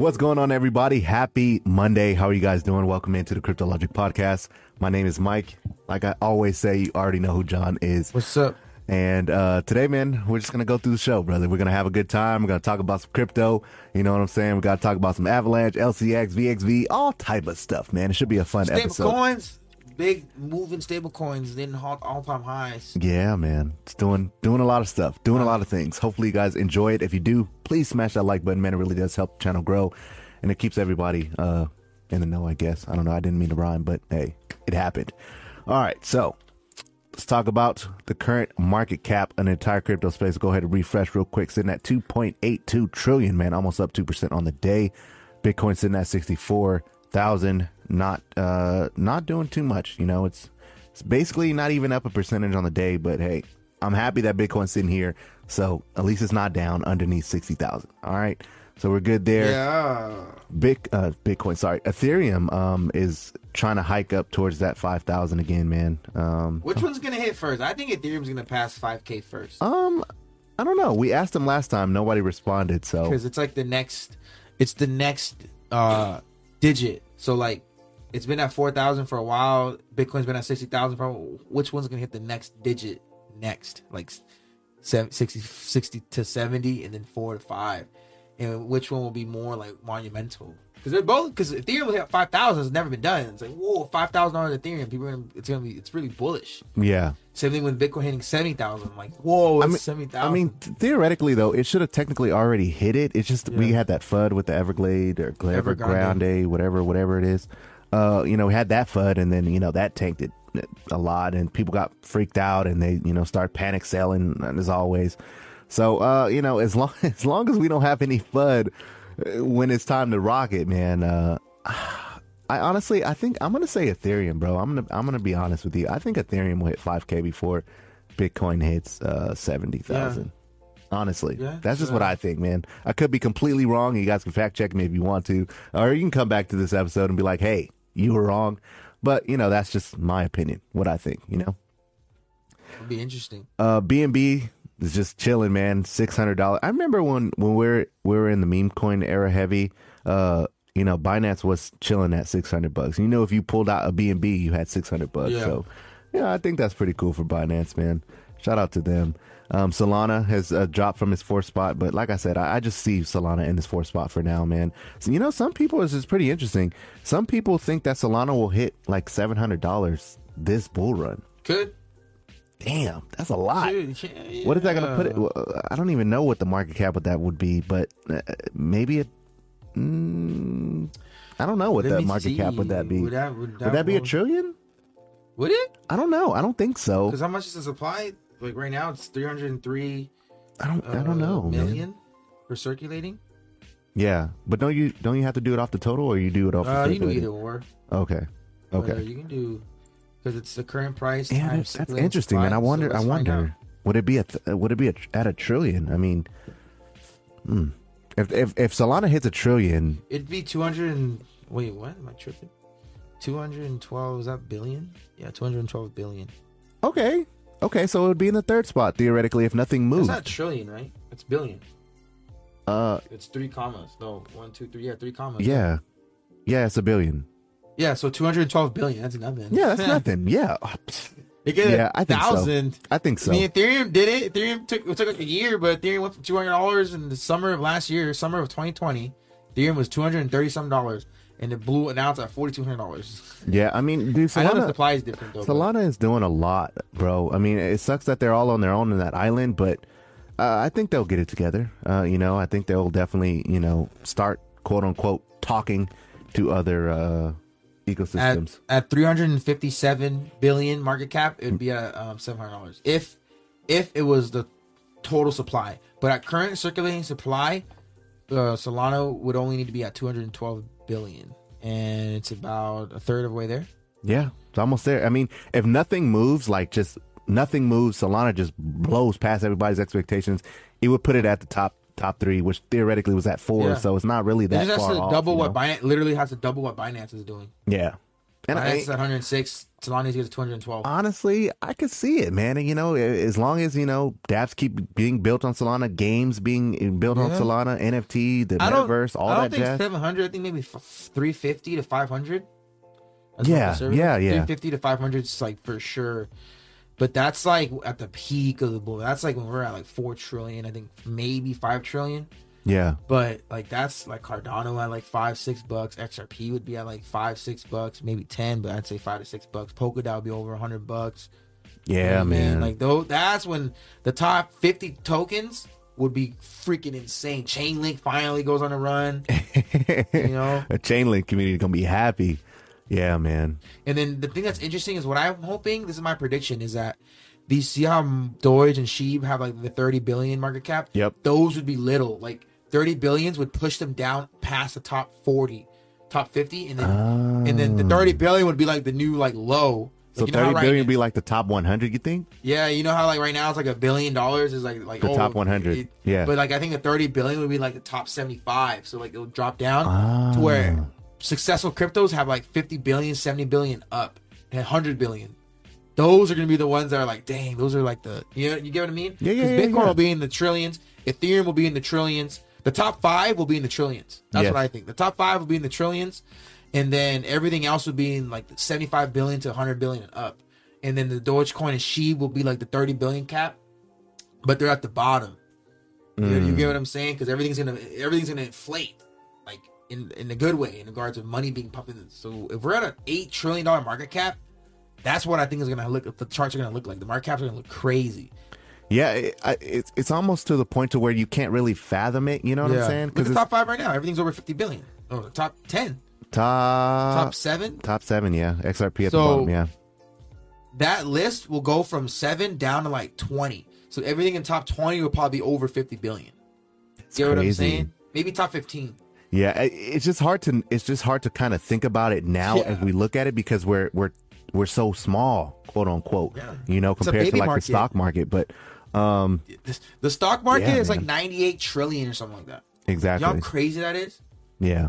What's going on, everybody? Happy Monday. How are you guys doing? Welcome into the Cryptologic Podcast. My name is Mike. Like I always say, you already know who John is. What's up? And uh, today, man, we're just gonna go through the show, brother. We're gonna have a good time. We're gonna talk about some crypto. You know what I'm saying? We gotta talk about some Avalanche, LCX, VXV, all type of stuff, man. It should be a fun Stable episode. coins, big moving stable coins, halt all time highs. Yeah, man. It's doing doing a lot of stuff, doing a lot of things. Hopefully you guys enjoy it. If you do, please smash that like button, man. It really does help the channel grow. And it keeps everybody uh in the know, I guess. I don't know, I didn't mean to rhyme, but hey, it happened. All right, so let's talk about the current market cap in the entire crypto space. Go ahead and refresh real quick. Sitting at 2.82 trillion, man, almost up 2% on the day. Bitcoin sitting at 64,000. Not uh not doing too much, you know. It's it's basically not even up a percentage on the day, but hey, I'm happy that Bitcoin's sitting here. So at least it's not down underneath 60,000. All right. So we're good there. Yeah. Big uh, Bitcoin, sorry, Ethereum um is trying to hike up towards that 5,000 again, man. Um Which one's gonna hit first? I think Ethereum's gonna pass 5k first um I don't know. We asked them last time, nobody responded, so because it's like the next, it's the next uh digit. So like, it's been at 4,000 for a while. Bitcoin's been at 60,000 for. Which one's gonna hit the next digit next? Like, sev- 60, 60 to 70, and then four to five. And which one will be more like monumental? Because they're both because Ethereum hit five thousand has never been done. It's like whoa, five thousand dollars Ethereum. People, are gonna, it's gonna be, it's really bullish. yeah. Same thing with Bitcoin hitting seventy thousand. Like whoa, I it's mean, seventy thousand. I mean, theoretically though, it should have technically already hit it. It's just we had that FUD with the Everglade or Evergrande, Evergrande. whatever, whatever it is. Uh, you know, we had that FUD, and then you know that tanked it a lot, and people got freaked out, and they you know start panic selling as always. So, uh, you know, as long as long as we don't have any FUD uh, when it's time to rock it, man. Uh, I honestly, I think I'm gonna say Ethereum, bro. I'm gonna I'm gonna be honest with you. I think Ethereum will hit 5k before Bitcoin hits uh, seventy thousand. Honestly, Yeah, that's just what I think, man. I could be completely wrong. You guys can fact check me if you want to, or you can come back to this episode and be like, "Hey, you were wrong." But you know, that's just my opinion. What I think, you know. it'd be interesting. Uh, BNB is just chilling, man. Six hundred dollars. I remember when when we are we were in the meme coin era heavy. Uh, you know, Binance was chilling at six hundred bucks. You know, if you pulled out a BNB, you had six hundred bucks. Yeah. So, yeah, I think that's pretty cool for Binance, man. Shout out to them. Um, Solana has uh, dropped from his fourth spot, but like I said, I, I just see Solana in his fourth spot for now, man. So, you know, some people this is pretty interesting. Some people think that Solana will hit like seven hundred dollars this bull run. Could Damn, that's a lot. Dude, yeah, What is that going to put it? I don't even know what the market cap of that would be, but uh, maybe it. Mm, I don't know what Let that market cap would that be. Would that, would Would that be a trillion? Would it? I don't know. I don't think so. Because how much is the supply? Like right now, it's three hundred and three I don't. uh, I don't know, man. million for circulating. Yeah, but don't you don't you have to do it off the total, or you do it off? the Uh, you can do either or. Okay. Uh, Okay. you can do because it's the current price. Yeah, times that's, that's interesting, man. supply, I so wonder. I find out. wonder. Would it be a? Th- would it be a, at a trillion? I mean, hmm. if if if Solana hits a trillion, It'd be two hundred and wait. What am I tripping? Two hundred and twelve. Is that billion? Yeah, two hundred and twelve billion. okay, okay, so it would be in the third spot theoretically if nothing moves. It's not trillion, right? It's billion. Uh, It's three commas. No, one, two, three. Yeah, three commas. yeah, yeah, it's a billion. Yeah, so two hundred twelve billion. That's nothing. Yeah, that's nothing. Yeah, They get Yeah, a I think so. I think so. I mean, Ethereum did it. Ethereum took it took like a year, but Ethereum went from two hundred dollars in the summer of last year, summer of twenty twenty. Ethereum was two hundred and thirty some dollars, and it blew it out at forty two hundred dollars. Yeah, I mean, dude, I know the supply is different though. but- Solana is doing a lot, bro. I mean, it sucks that they're all on their own in that island, but uh, I think they'll get it together. Uh, you know, I think they'll definitely, you know, start quote unquote talking to other, uh, ecosystems. at 357 billion market cap, it would be at um, $700 if if it was the total supply. But at current circulating supply, uh, Solana would only need to be at 212 billion, and it's about a third of the way there. Yeah, it's almost there. I mean, if nothing moves, like just nothing moves, Solana just blows past everybody's expectations. It would put it at the top top three, which theoretically was at four. Yeah. So it's not really It that has far off. double you what know? Binance literally has to double what Binance is doing. Yeah, and Binance I, is at 106. Solana is at 212. honestly, I could see it, man. And, you know, as long as you know dApps keep being built on Solana, games being built on Solana, NFT, the I metaverse, all I don't that think jazz. 700. I think maybe 350 to 500. Yeah, yeah, yeah. 350 to 500 is like for sure. But that's like at the peak of the bull. That's like when we're at like 4 trillion, I think maybe 5 trillion. Yeah, But like that's like Cardano at like 5 6 bucks, XRP would be at like 5 6 bucks, maybe 10, but I'd say 5 to 6 bucks. Polkadot would be over a 100 bucks. You know yeah, I mean? man. Like though that's when the top 50 tokens would be freaking insane. Chainlink finally goes on a run, you know. a Chainlink community gonna be happy. Yeah, man. And then the thing that's interesting is what I'm hoping. This is my prediction: is that these see how Doge and Sheeb have like the 30 billion market cap. Yep. Those would be little. Like 30 billions would push them down past the top 40, top 50, and then and then the 30 billion would be like the new like low. So Like, you know thirty right billion would be like the top one hundred. You think? Yeah, you know how like right now it's like a billion dollars is like like The oh, top 100, yeah. But like I think the thirty billion would be like the top seventy five. So like it'll drop down Ah. to where successful cryptos have like 50 billion, 70 billion up, and hundred billion. Those are gonna be the ones that are like, dang, those are like the you know you get what I mean? Yeah, yeah, Bitcoin yeah. will be in the trillions, Ethereum will be in the trillions. The top five will be in the trillions. That's Yes. what I think. The top five will be in the trillions, and then everything else will be in like 75 billion to 100 billion and up. And then the Dogecoin and Sheeb will be like the 30 billion cap, but they're at the bottom. You, you get mm. what I'm saying? Because everything's gonna everything's gonna inflate, like in in a good way, in regards of money being pumped in. So if we're at an eight trillion dollar market cap, that's what I think is gonna look. The charts are gonna look like. The market caps are gonna look crazy. Yeah, it, I- it's it's almost to the point to where you can't really fathom it. You know what I'm saying? At the it's top five right now. Everything's over 50 billion. Oh, top 10, top top seven. top seven. Yeah, XRP at So- the bottom. Yeah, That list will go from seven down to like 20. So everything in top 20 will probably be over 50 billion. Get what I'm saying? Maybe top 15. yeah. It's just hard to it's just hard to kind of think about it now Yeah. as we look at it because we're we're we're so small, quote unquote. Yeah. You know, compared to like market. the stock market. But um, This- The stock market Yeah, is like 98 trillion or something like that. exactly. You know how crazy that is? Yeah.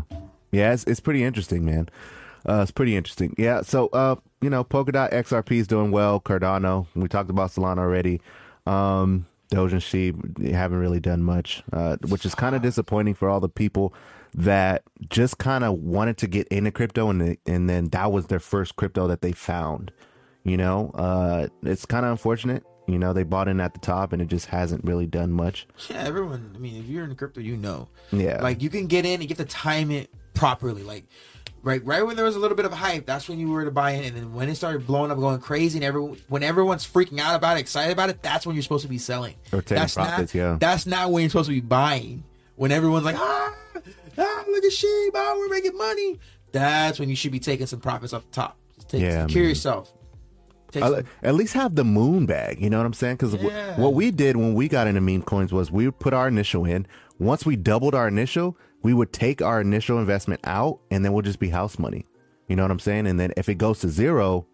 Yeah, it's, it's pretty interesting, man. Uh, it's pretty interesting. Yeah. So, uh, you know, Polkadot XRP is doing well. Cardano, we talked about Solana already. Um, Doge and Sheep haven't really done much, uh, which is kind of disappointing for all the people that just kind of wanted to get into crypto and they- and then that was their first crypto that they found. You know, uh, it's kind of unfortunate. You know, they bought in at the top and it just hasn't really done much. Yeah, everyone. I mean, if you're in crypto, you know. Yeah. Like you can get in and you have to time it properly. Like right, right when there was a little bit of hype, that's when you were to buy in. And then when it started blowing up, going crazy, and everyone, when everyone's freaking out about it, excited about it, that's when you're supposed to be selling. Or taking that's profits, not, yeah. That's not when you're supposed to be buying. When everyone's like, ah, ah look at sheep, ah, we're making money. That's when you should be taking some profits off the top. Just take, Yeah, secure man. yourself. Take I some- li- at least have the moon bag. You know what I'm saying? Because Yeah. what we did when we got into meme coins was we would put our initial in. Once we doubled our initial, we would take our initial investment out, and then we'll just be house money. You know what I'm saying? And then if it goes to zero,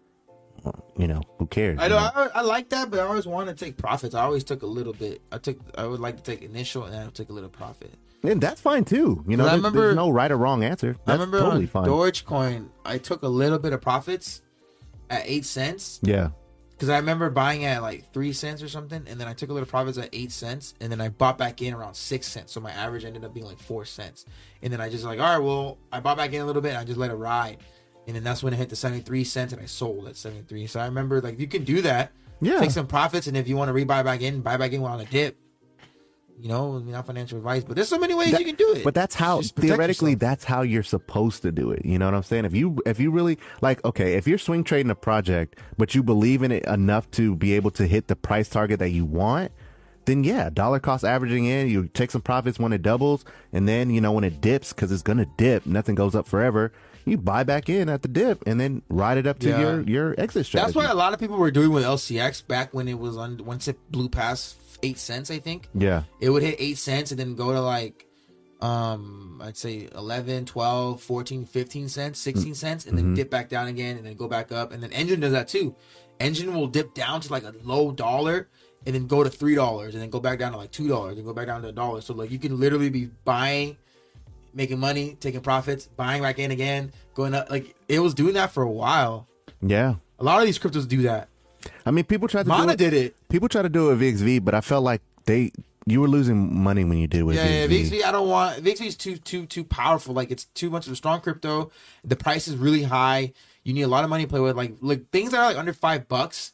you know who cares? I you know I, I like that, but I always want to take profits. I always took a little bit. I took I would like to take initial and I would take a little profit. and that's fine too. You know, remember- there's no right or wrong answer. I remember totally on fine. Dogecoin, I took a little bit of profits at eight cents yeah, because I remember buying at like three cents or something, and then I took a little profits at eight cents, and then I bought back in around six cents. So my average ended up being like four cents, and then I just like, all right, well, I bought back in a little bit, and I just let it ride, and then that's when it hit the seventy three cents, and I sold at seventy three. So I remember like you can do that, Yeah. take some profits, and if you want to rebuy back in, buy back in while on a dip. You know, not financial advice, but there's so many ways That- you can do it. But that's how theoretically yourself. that's how you're supposed to do it. You know what I'm saying? If you if you really like okay, if you're swing trading a project, but you believe in it enough to be able to hit the price target that you want, then yeah, dollar cost averaging in, you take some profits when it doubles, and then you know when it dips because it's gonna dip, nothing goes up forever. you buy back in at the dip and then ride it up to Yeah. your your exit strategy. That's what a lot of people were doing with LCX back when it was on once it blew past eight cents. I think. Yeah, it would hit eight cents and then go to like um i'd say 11 12 14 15 cents 16 cents and then dip back down again and then go back up. And then Enjin does that too. Enjin will dip down to like a low dollar and then go to three dollars and then go back down to like two dollars and go back down to a dollar. So like you can literally be buying making money taking profits buying back in again going up. Like it was doing that for a while. Yeah. a lot of these cryptos do that I mean, people tried to mana do it. did it People try to do it with VXV, but I felt like they you were losing money when you did it with Yeah, yeah, VXV. VXV. I don't want VXV is too too too powerful. Like it's too much of a strong crypto. The price is really high. You need a lot of money to play with. Like like things that are like under five bucks,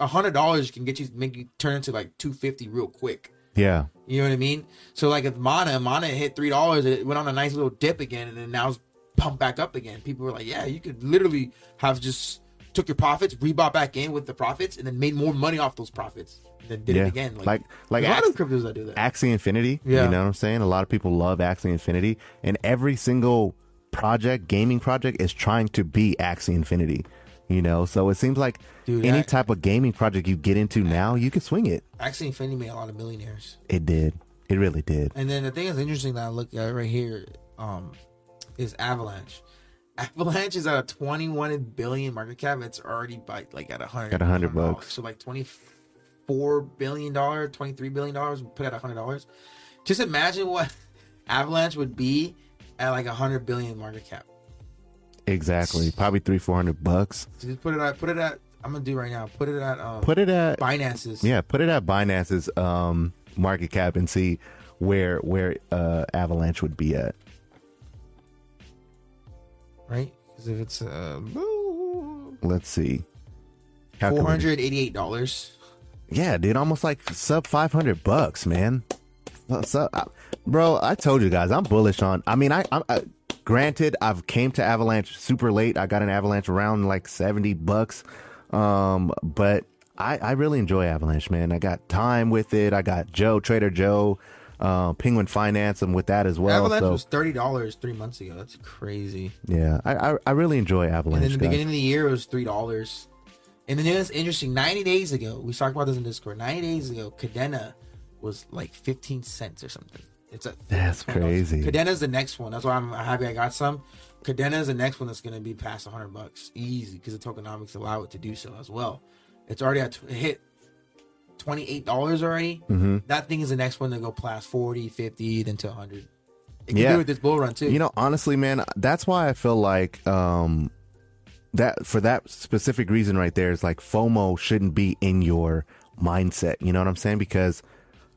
a hundred dollars can get you make you turn into like two fifty real quick. Yeah, You know what I mean? So like if Mana Mana hit three dollars, it went on a nice little dip again, and then now it's pumped back up again. People were like, yeah, you could literally have just took your profits, rebought back in with the profits, and then made more money off those profits. And then did yeah. it again. like like there's a lot of cryptos that do that. Axie Infinity. Yeah. You know what I'm saying? A lot of people love Axie Infinity, and every single project, gaming project, is trying to be Axie Infinity. You know, so it seems like Dude, any that- type of gaming project you get into now, you can swing it. Axie, Infinity made a lot of millionaires. It did. It really did. And then the thing that's interesting that I look at right here um, is Avalanche. Avalanche is at a 21 billion market cap. It's already by like at 100. At 100 $100. bucks. So like 24 billion dollars, 23 billion dollars put at 100 dollars. Just imagine what Avalanche would be at like a 100 billion market cap. Exactly. Probably three, four hundred bucks. So just put it at put it at I'm gonna do right now. Put it at um, Put it at Binance's. yeah. Put it at Binance's um, market cap and see where where uh, Avalanche would be at. Right? Because if it's uh, Let's see. How four can we- hundred eighty-eight dollars. Yeah, dude, almost like sub 500 bucks, man. Uh, So, uh, bro, I told you guys, I'm bullish on. I mean, I, I, I granted, I've came to Avalanche super late. I got an Avalanche around like 70 bucks. Um, but I, I really enjoy Avalanche, man. I got time with it. I got Joe, Trader Joe, uh, Penguin Finance, and with that as well. Avalanche so, was thirty dollars three months ago. That's crazy. yeah, I, I, I really enjoy Avalanche. And in the guys. beginning of the year, it was three dollars. And then it's interesting. Ninety days ago, we talked about this in Discord. Ninety days ago, Kadena was like fifteen cents or something. It's a That's crazy. Kadena's the next one. That's why I'm happy I got some. Kadena's the next one that's going to be past hundred bucks, easy, because the tokenomics allow it to do so as well. It's already at it hit twenty eight dollars already. Mm-hmm. That thing is the next one to go past 40, 50, then to hundred. It can Yeah. do with this bull run too. You know, honestly, man, that's why I feel like um that for that specific reason right there is like FOMO shouldn't be in your mindset. You know what I'm saying? Because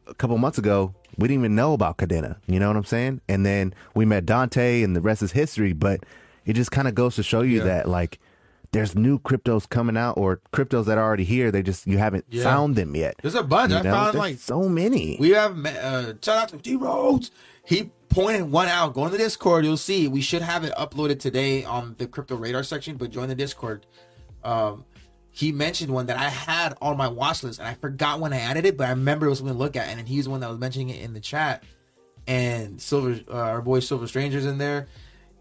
a couple months ago, we didn't even know about Kadena. You know what I'm saying? And then we met Dante, and the rest is history. But it just kind of goes to show you Yeah. that like there's new cryptos coming out or cryptos that are already here. They just you haven't Yeah. found them yet. There's a bunch. You I know? found There's like so many. We have uh, shout out to D Rhodes. He pointed one out. Go in the Discord. You'll see. We should have it uploaded today on the crypto radar section. But join the Discord. Um, he mentioned one that I had on my watch list, and I forgot when I added it, but I remember it was something to look at. And then he's the one that was mentioning it in the chat. And Silver, uh, our boy Silver Strangers in there.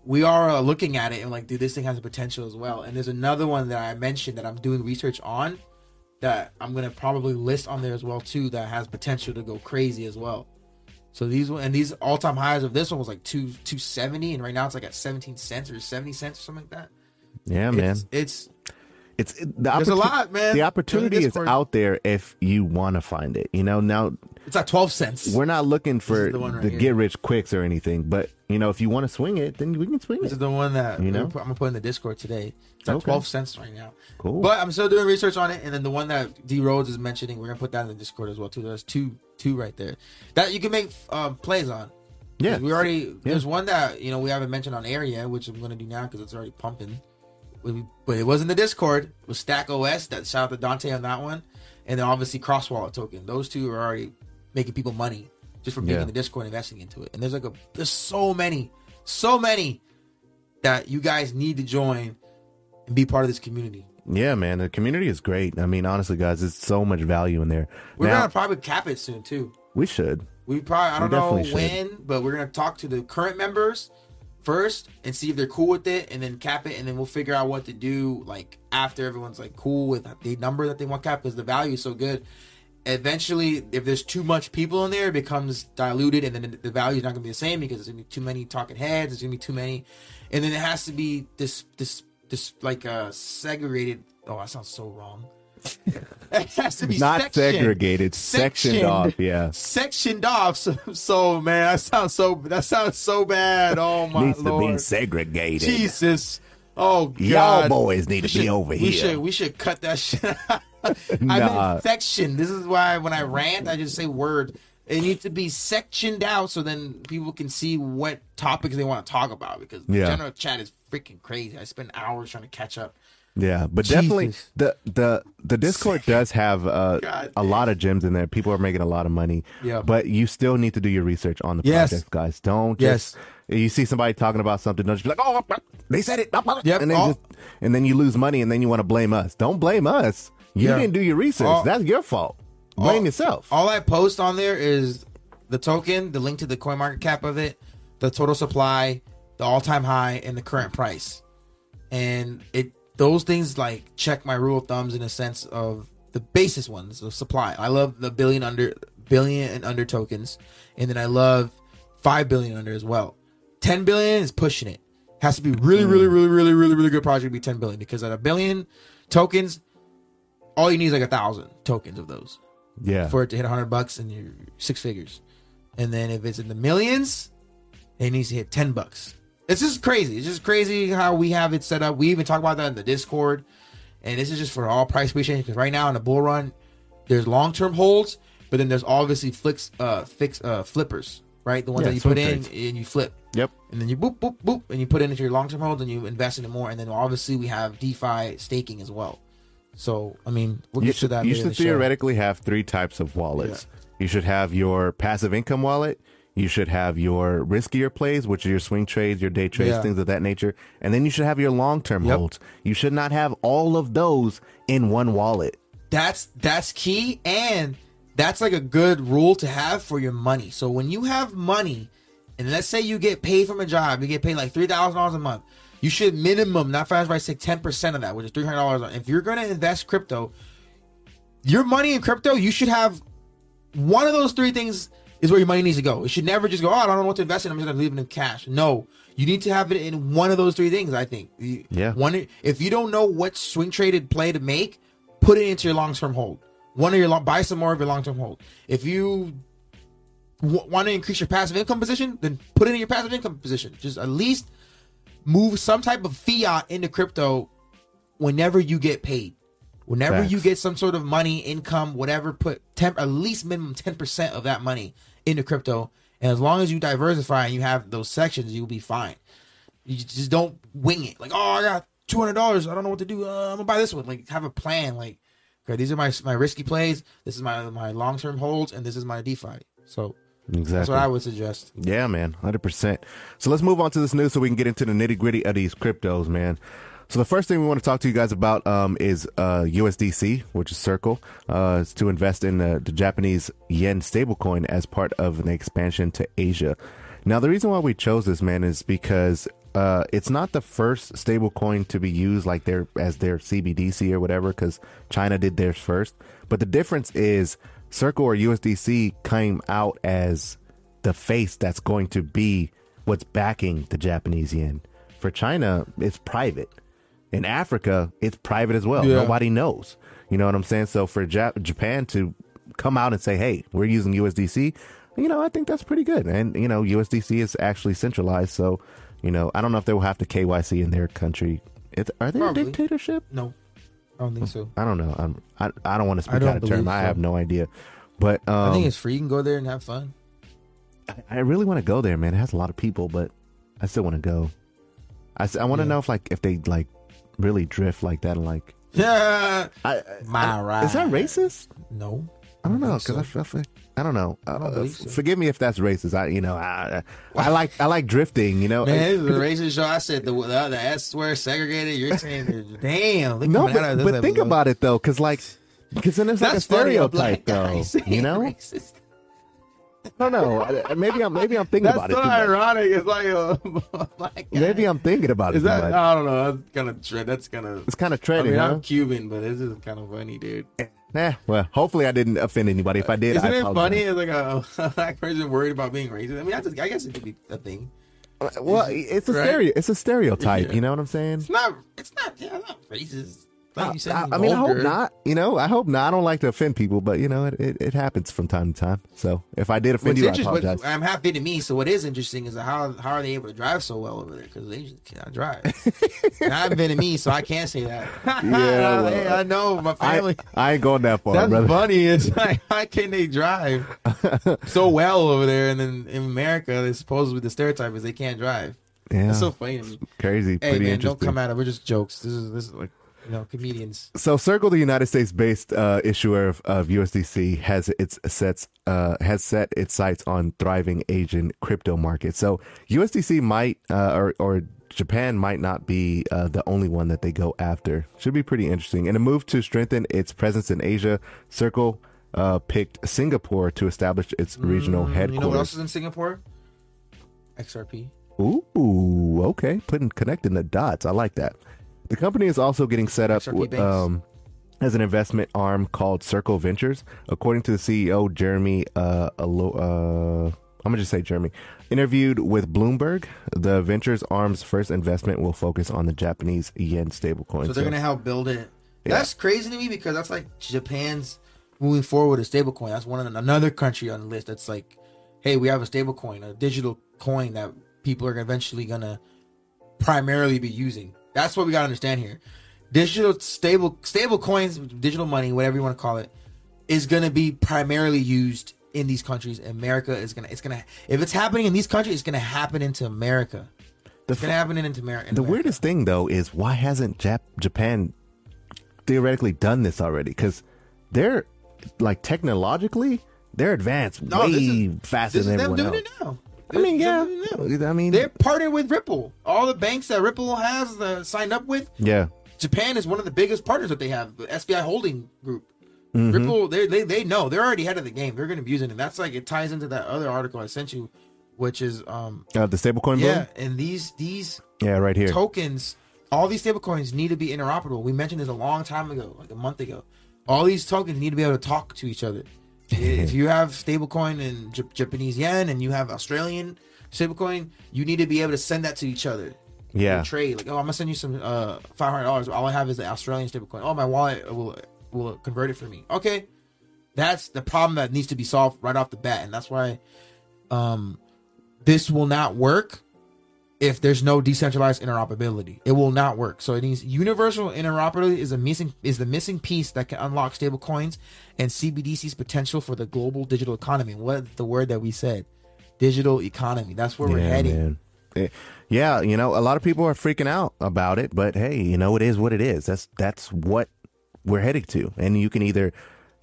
We are uh, looking at it and like, dude, this thing has potential as well. And there's another one that I mentioned that I'm doing research on that I'm gonna probably list on there as well too that has potential to go crazy as well. So these one and these all time highs of this one was like two two seventy, and right now it's like at seventeen cents or seventy cents or something like that. yeah, man. It's, it's It's it- the There's a lot, man. The opportunity is out there if you want to find it. You know, now it's at twelve cents. we're not looking for the right the get rich quicks or anything, but you know, if you want to swing it, then we can swing it. This it. is the one that You know? I'm gonna put in the Discord today. It's at Okay. twelve cents right now. Cool. But I'm still doing research on it, and then the one that D Rhodes is mentioning, we're gonna put that in the Discord as well too. There's two two right there that you can make um, plays on. Yeah. we already there's one that you know we haven't mentioned on area, which I'm gonna do now because it's already pumping. But it was in the Discord. It was Stack OS. That shout out to Dante on that one, and then obviously Cross Wallet Token. Those two are already making people money just from being Yeah. in the Discord and investing into it. And there's like a there's so many, so many that you guys need to join and be part of this community. yeah, man, the community is great. I mean, honestly, guys, there's so much value in there. We're now, gonna probably cap it soon too. we should. We probably I don't know when, but we're gonna talk to the current members, first and see if they're cool with it, and then cap it, and then we'll figure out what to do like after everyone's like cool with the number that they want cap because the value is so good. Eventually, if there's too much people in there, it becomes diluted, and then the value is not gonna be the same because there's gonna be too many talking heads. There's gonna be too many, and then it has to be this this this like uh segregated. Oh, that sounds so wrong. it has to be Not sectioned. segregated, sectioned off, yeah. sectioned off. So, so man, that sounds so that sounds so bad. Oh my Needs to be segregated. Jesus. Oh God, Y'all boys need We to be should- over we here. Should, we should cut that shit. out. I Nah. meant section. This is why when I rant, I just say word. It needs to be sectioned out so then people can see what topics they want to talk about because the Yeah. general chat is freaking crazy. I spend hours trying to catch up. Yeah, but definitely the the the Discord does have uh, God a lot of gems in there. People are making a lot of money. Yeah. but you still need to do your research on the Yes. project, guys. Don't Yes. just you see somebody talking about something, don't just be like, oh, they said it, Yep. and then All- just and then you lose money, and then you want to blame us. Don't blame us. You Yeah. didn't do your research. All- That's your fault. Blame all- yourself. All I post on there is the token, the link to the coin market cap of it, the total supply, the all time high, and the current price. And it those things like check my rule of thumbs in a sense of the basis ones of supply. I love the billion under billion and under tokens, and then I love five billion under as well. Ten billion is pushing it. Has to be really, really, really, really, really, really good project to be ten billion because at a billion tokens, all you need is like a thousand tokens of those yeah, for it to hit 100 bucks and you're six figures. And then if it's in the millions, it needs to hit 10 bucks. It's just crazy. It's just crazy how we have it set up. We even talk about that in the Discord. And this is just for all price appreciation because right now in the bull run, there's long term holds, but then there's obviously flicks, uh, fix, uh, flippers, right? The ones Yeah, that you put in trades. and you flip. yep. And then you boop, boop, boop, and you put it into your long term holds and you invest in it more. And then obviously we have DeFi staking as well. So, I mean, we'll you get should, to that you should the show. theoretically have three types of wallets. You should have your passive income wallet. You should have your riskier plays, which are your swing trades, your day trades, Yeah. things of that nature. And then you should have your long term Yep. holds. You should not have all of those in one wallet. that's that's key and that's like a good rule to have for your money so when you have money and let's say you get paid from a job you get paid like $3000 a month you should minimum not fast right say 10% of that which is $300 if you're going to invest crypto your money in crypto you should have one of those three things is where your money needs to go. It should never just go, oh, I don't know what to invest in. I'm just gonna leave it in cash. No, you need to have it in one of those three things. I think. Yeah. One, if you don't know what swing traded play to make, put it into your long term hold. One of your long, buy some more of your long term hold. If you w- want to increase your passive income position, then put it in your passive income position. Just at least move some type of fiat into crypto whenever you get paid. Whenever Facts. you get some sort of money, income, whatever, put 10, at least minimum 10% of that money into crypto. And as long as you diversify and you have those sections, you'll be fine. You just don't wing it. Like, oh, I got $200. I don't know what to do. Uh, I'm going to buy this one. Like, have a plan. Like, okay, these are my my risky plays. This is my, my long term holds. And this is my DeFi. So Exactly. that's what I would suggest. Yeah, man, hundred percent. So let's move on to this news so we can get into the nitty gritty of these cryptos, man. So the first thing we want to talk to you guys about um, is uh, USDC, which is Circle. Uh, it's to invest in the, the Japanese yen stablecoin as part of an expansion to Asia. Now, the reason why we chose this, man, is because uh, it's not the first stablecoin to be used like their as their CBDC or whatever, because China did theirs first. But the difference is Circle or USDC came out as the face that's going to be what's backing the Japanese yen. For China, it's private. In Africa, it's private as well. Yeah. Nobody knows. You know what I'm saying? So for Jap- Japan to come out and say, "Hey, we're using USDC," you know, I think that's pretty good. And you know, USDC is actually centralized, so you know, I don't know if they will have to KYC in their country. Are they Probably. a dictatorship? No, I don't think so. I don't know. I'm, I I don't want to speak out of turn. believe I have no idea. But um, I think it's free. You can go there and have fun. I really want to go there, man. It has a lot of people, but I still want to go. I, I want to Yeah. know if like if they like really drift like that and like Yeah. I, My I- is that racist? No. I don't know because so. I, feel- I, feel- I don't know. Uh, don't believe so. Forgive me if that's racist. I you know I I like I like drifting. You know. Man, is a racist show. I said the the, the S swear segregated. You're saying damn. look no, coming out of but, but think about it though, because like because then it's like a That's funny, a stereotype though. You know. racist. I don't know. Maybe I'm maybe I'm thinking That's about it. That's so much. ironic. It's like a black guy. Maybe I'm thinking about it Is that? much. I don't know. That's kind of tre- that's kind of. It's kind of I mean, huh? I'm Cuban, but this is kind of funny, dude. Nah, well, hopefully I didn't offend anybody. If I did, Isn't I it funny? It's like a, a black person worried about being racist. I mean, I, just, I guess it could be a thing. Well, it's a Right? stereo. It's a stereotype. Yeah. You know what I'm saying? It's not. It's not. Yeah, it's not racist. I, I mean, I hope not. You know, I hope not. I don't like to offend people, but you know, it, it, it happens from time to time. So if I did offend What's you, I apologize. I'm half Vietnamese, so what is interesting is how how are they able to drive so well over there? Because they just cannot drive. I'm Vietnamese, so I can't say that. well, Hey, I know my family. I ain't going that far, That's brother. funny. It's like how can they drive so well over there, and then in America, they supposedly the stereotype is they can't drive. Yeah, That's so funny me. crazy. Hey pretty man, don't come at it. We're just jokes. This is this is like you know comedians. So Circle, the United States-based uh, issuer of, of USDC, has its sets uh, has set its sights on thriving Asian crypto market. So USDC might uh, or or Japan might not be uh, the only one that they go after. Should be pretty interesting. In a move to strengthen its presence in Asia, Circle uh, picked Singapore to establish its regional Mm, headquarters. You know what else is in Singapore? XRP. Ooh, okay. Putting connecting the dots. I like that. The company is also getting set up with, um, as an investment arm called Circle Ventures. According to the CEO Jeremy, uh, Alo- uh, I'm gonna just say Jeremy, interviewed with Bloomberg, the ventures arm's first investment will focus on the Japanese yen stablecoin. So they're gonna help build it. That's crazy to me because that's like Japan's moving forward a stablecoin. That's one of the- another country on the list that's like, hey, we have a stablecoin, a digital coin that people are eventually gonna primarily be using. That's what we gotta understand here. Digital stable stable coins, digital money, whatever you want to call it, is gonna be primarily used in these countries. America is gonna it's gonna if it's happening in these countries, it's gonna happen into America. The It's gonna happen into America. The weirdest thing though is why hasn't Jap- Japan theoretically done this already? Because they're like technologically they're advanced No, way is- faster This than everyone doing else. I mean, yeah. is them doing. I mean, They're partnered with Ripple. All the banks that Ripple has uh, signed up with, yeah, Japan is one of the biggest partners that they have. The SBI Holding Group. Mm-hmm. Ripple, they, they they know they're already ahead of the game. They're going to be using it. That's like it ties into that other article I sent you, which is um uh, the stablecoin yeah, boom. and these these Yeah, right here. tokens, all these stablecoins need to be interoperable. We mentioned this a long time ago, like a month ago. All these tokens need to be able to talk to each other. If you have stablecoin in J- Japanese yen and you have Australian stablecoin, you need to be able to send that to each other. Yeah. Trade like, oh, I'm gonna send you some uh five hundred dollars. All I have is the Australian stablecoin. Oh, my wallet will will convert it for me. Okay, that's the problem that needs to be solved right off the bat, and that's why um this will not work if there's no decentralized interoperability. It will not work. So it needs universal interoperability is a missing is the missing piece that can unlock stable coins and CBDC's potential for the global digital economy. What the word that we said? Digital economy. That's where we're heading. man. Eh, Yeah, you know, a lot of people are freaking out about it, but hey, you know, it is what it is. That's that's what we're heading to, and you can either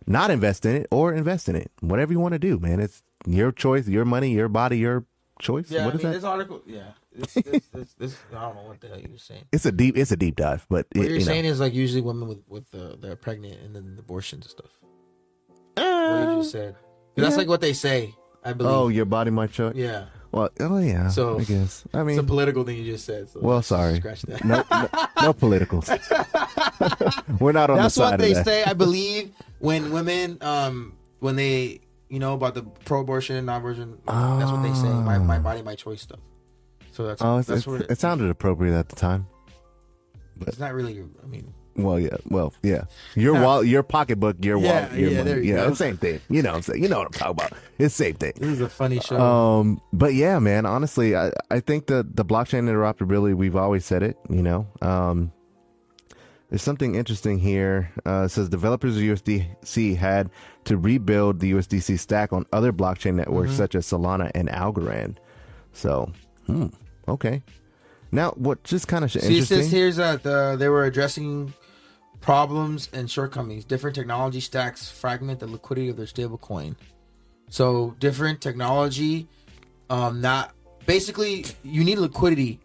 not invest in it or invest in it. Whatever you want to do, man. It's your choice, your money, your body, your choice. Yeah, what I mean, that? this article, yeah, this, this, this, this, I don't know what the hell you're saying. It's a deep, it's a deep dive, but What it, you're you know. saying is like usually women with with uh, they're pregnant and then abortions and stuff. what you just said. 'Cause That's like what they say. I believe. oh, your body, my choice. yeah. Well, oh yeah. So, I guess. I mean It's a political thing you just said. So well, sorry. Scratch that. no, no, no politicals. We're not on That's the side what they of that. say. I believe when women, um, when they, you know, about the pro-abortion and non-abortion, that's what they say. My, my body, my choice stuff. So that's Oh, that's what it, it sounded appropriate at the time. it's not really. I mean, Well, yeah. Well, yeah. Your wallet, your pocketbook, your Yeah, wallet, your yeah, money. there you yeah, same thing. You know what I'm saying? You know what I'm talking about. It's the same thing. this is a funny show. Um, but yeah, man, honestly, I, I think the, the blockchain interoperability, we've always said it, you know, um, there's something interesting here. Uh, it says developers of USDC had to rebuild the USDC stack on other blockchain networks Mm-hmm. such as Solana and Algorand. So, hmm, okay. Now, what just kind of See, it interesting? says here's that the, they were addressing problems and shortcomings. Different technology stacks fragment the liquidity of their stablecoin. So different technology, um, not basically you need liquidity.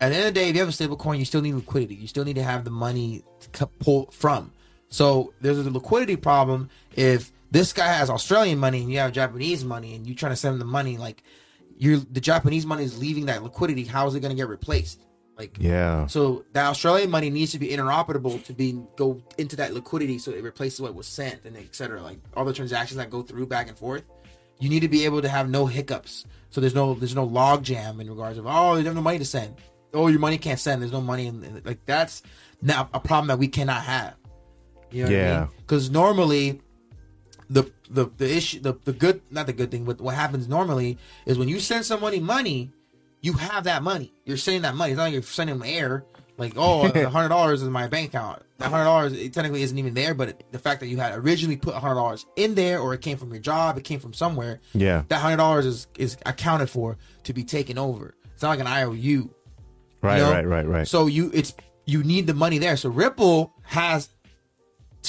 At the end of the day, if you have a stablecoin, you still need liquidity. You still need to have the money to pull from. So there's a liquidity problem if this guy has Australian money and you have Japanese money and you're trying to send him the money like you're the Japanese money is leaving that liquidity. How is it going to get replaced? Like Yeah. so the Australian money needs to be interoperable to be go into that liquidity so it replaces what was sent and etc. Like all the transactions that go through back and forth. You need to be able to have no hiccups. So there's no there's no log jam in regards of oh you have no money to send. Oh your money can't send. There's no money in, in- like that's now a problem that we cannot have. You know what I Yeah. mean? Because normally the the the issue the, the good not the good thing but what happens normally is when you send somebody money you have that money you're sending that money it's not like you're sending them air like oh a hundred dollars is in my bank account that hundred dollars it technically isn't even there but it, the fact that you had originally put a hundred dollars in there or it came from your job it came from somewhere Yeah. that hundred dollars is is accounted for to be taken over it's not like an iou Right, you know? right, right, right. So you it's you need the money there. So Ripple has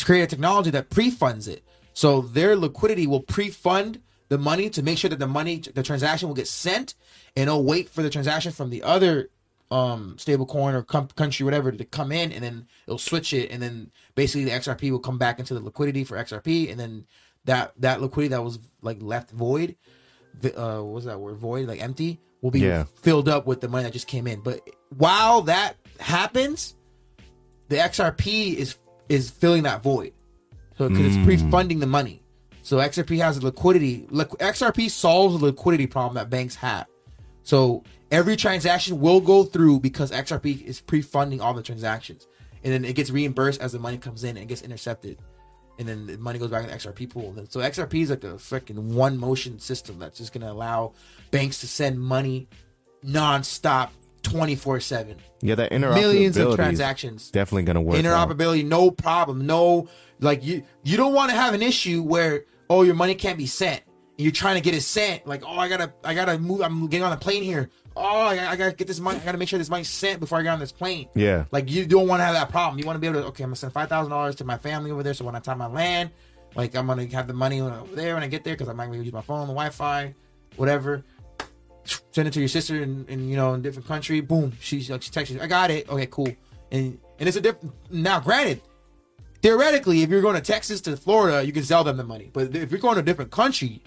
created technology that pre-funds it. So their liquidity will pre-fund the money to make sure that the money the transaction will get sent and it'll wait for the transaction from the other um stable coin or com- country whatever to come in and then it'll switch it and then basically the XRP will come back into the liquidity for XRP and then that that liquidity that was like left void uh what was that word void like empty will be Yeah. filled up with the money that just came in but while that happens the XRP is is filling that void so because it's pre-funding the money. So XRP has a liquidity liqu- XRP solves the liquidity problem that banks have. So every transaction will go through because XRP is pre-funding all the transactions, and then it gets reimbursed as the money comes in and gets intercepted, and then the money goes back in the XRP pool. So XRP is like a freaking one motion system that's just gonna allow banks to send money non-stop, twenty four seven, yeah, that interoperability millions of transactions definitely gonna work. out. interoperability no problem no like you you don't want to have an issue where oh your money can't be sent and you're trying to get it sent like oh i gotta i gotta move i'm getting on a plane here oh i, gotta- I gotta get this money i gotta make sure this money's sent before i get on this plane Yeah. like you don't want to have that problem you want to be able to okay i'm gonna send $5000 to my family over there so when i time I land like i'm gonna have the money over there when i get there because i might be able to use my phone the wi-fi whatever send it to your sister in, in you know in a different country. Boom, she's like she texts you, I got it. Okay, cool. And and it's a different now. Granted, theoretically, if you're going to Texas to Florida, you can sell them the money. But if you're going to a different country,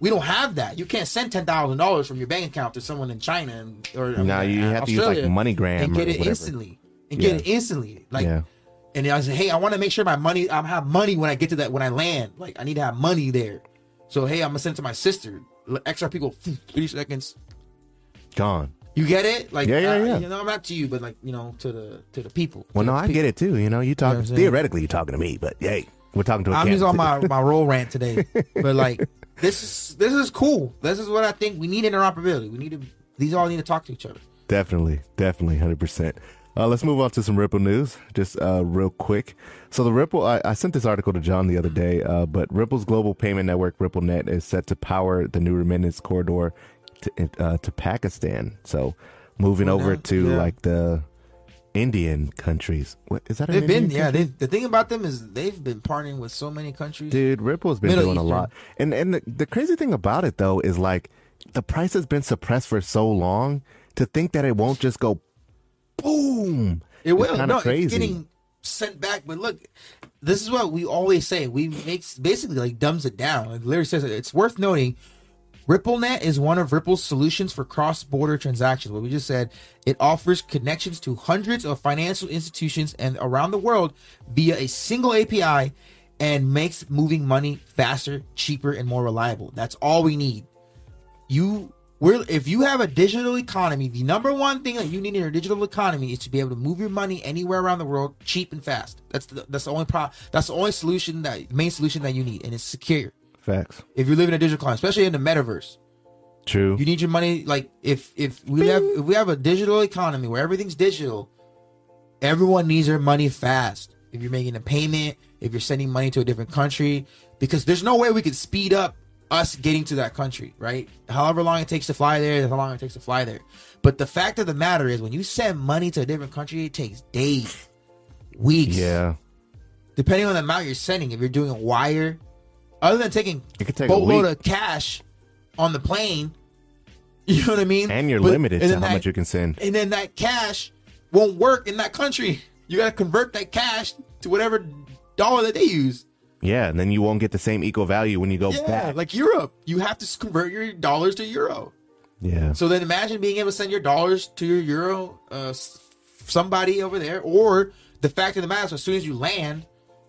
we don't have that. You can't send ten thousand dollars from your bank account to someone in China and, or mean, you have to use, like, MoneyGram and get it whatever. instantly and get it instantly. Like Yeah. and I said, hey, I want to make sure my money, I have money when I get to that, when I land. Like, I need to have money there. So, hey, I'm going to send it to my sister. XRP go, three seconds. Gone. You get it? Like, Yeah, yeah, uh, yeah. You know, I'm not to you, but like, you know, to the to the people. Well, no, I get it too. You know, you talk what I'm theoretically, you're talking to me, but hey, we're talking to a I'm just on my my roll rant today, but like, this is this is cool. This is what I think we need interoperability. We need to. These all need to talk to each other. Definitely, definitely, hundred percent. Uh, let's move on to some Ripple news, just uh, real quick. So the Ripple, I, I sent this article to John the other day, uh, but Ripple's global payment network, RippleNet, is set to power the new remittance corridor to, uh, to Pakistan. So moving Well, over now- to yeah. like the Indian countries. What is that? They've been, Indian yeah. country? They, the thing about them is they've been partnering with so many countries. Dude, Ripple's been Middle doing a lot. And and the, the crazy thing about it though is like the price has been suppressed for so long to think that it won't just go boom. It will. It's no, kinda it's getting sent back. But look, this is what we always say. We makes basically like dumbs it down. Like Larry says, it's worth noting. RippleNet is one of Ripple's solutions for cross-border transactions. What we just said, it offers connections to hundreds of financial institutions and around the world via a single API and makes moving money faster, cheaper, and more reliable. That's all we need you we're if you have a digital economy, the number one thing that you need in your digital economy is to be able to move your money anywhere around the world cheap and fast. That's the, that's the only pro that's the only solution that main solution that you need, and it's secure. Facts. If you live in a digital economy, especially in the metaverse, True. you need your money like if if we have if we have a digital economy where everything's digital, everyone needs their money fast. If you're making a payment, if you're sending money to a different country, because there's no way we could speed up us getting to that country, right? However long it takes to fly there, how long it takes to fly there. But the fact of the matter is, when you send money to a different country, it takes days, weeks, yeah. depending on the amount you're sending. If you're doing a wire, other than taking It could take a boatload of cash on the plane, you know what I mean? And you're But- limited and to how that- much you can send. and then that cash won't work in that country. You got to convert that cash to whatever dollar that they use. Yeah, and then you won't get the same equal value when you go Yeah, back. like Europe, you have to convert your dollars to euro. yeah. So then imagine being able to send your dollars to your euro, uh, somebody over there, or the fact of the matter is, as soon as you land,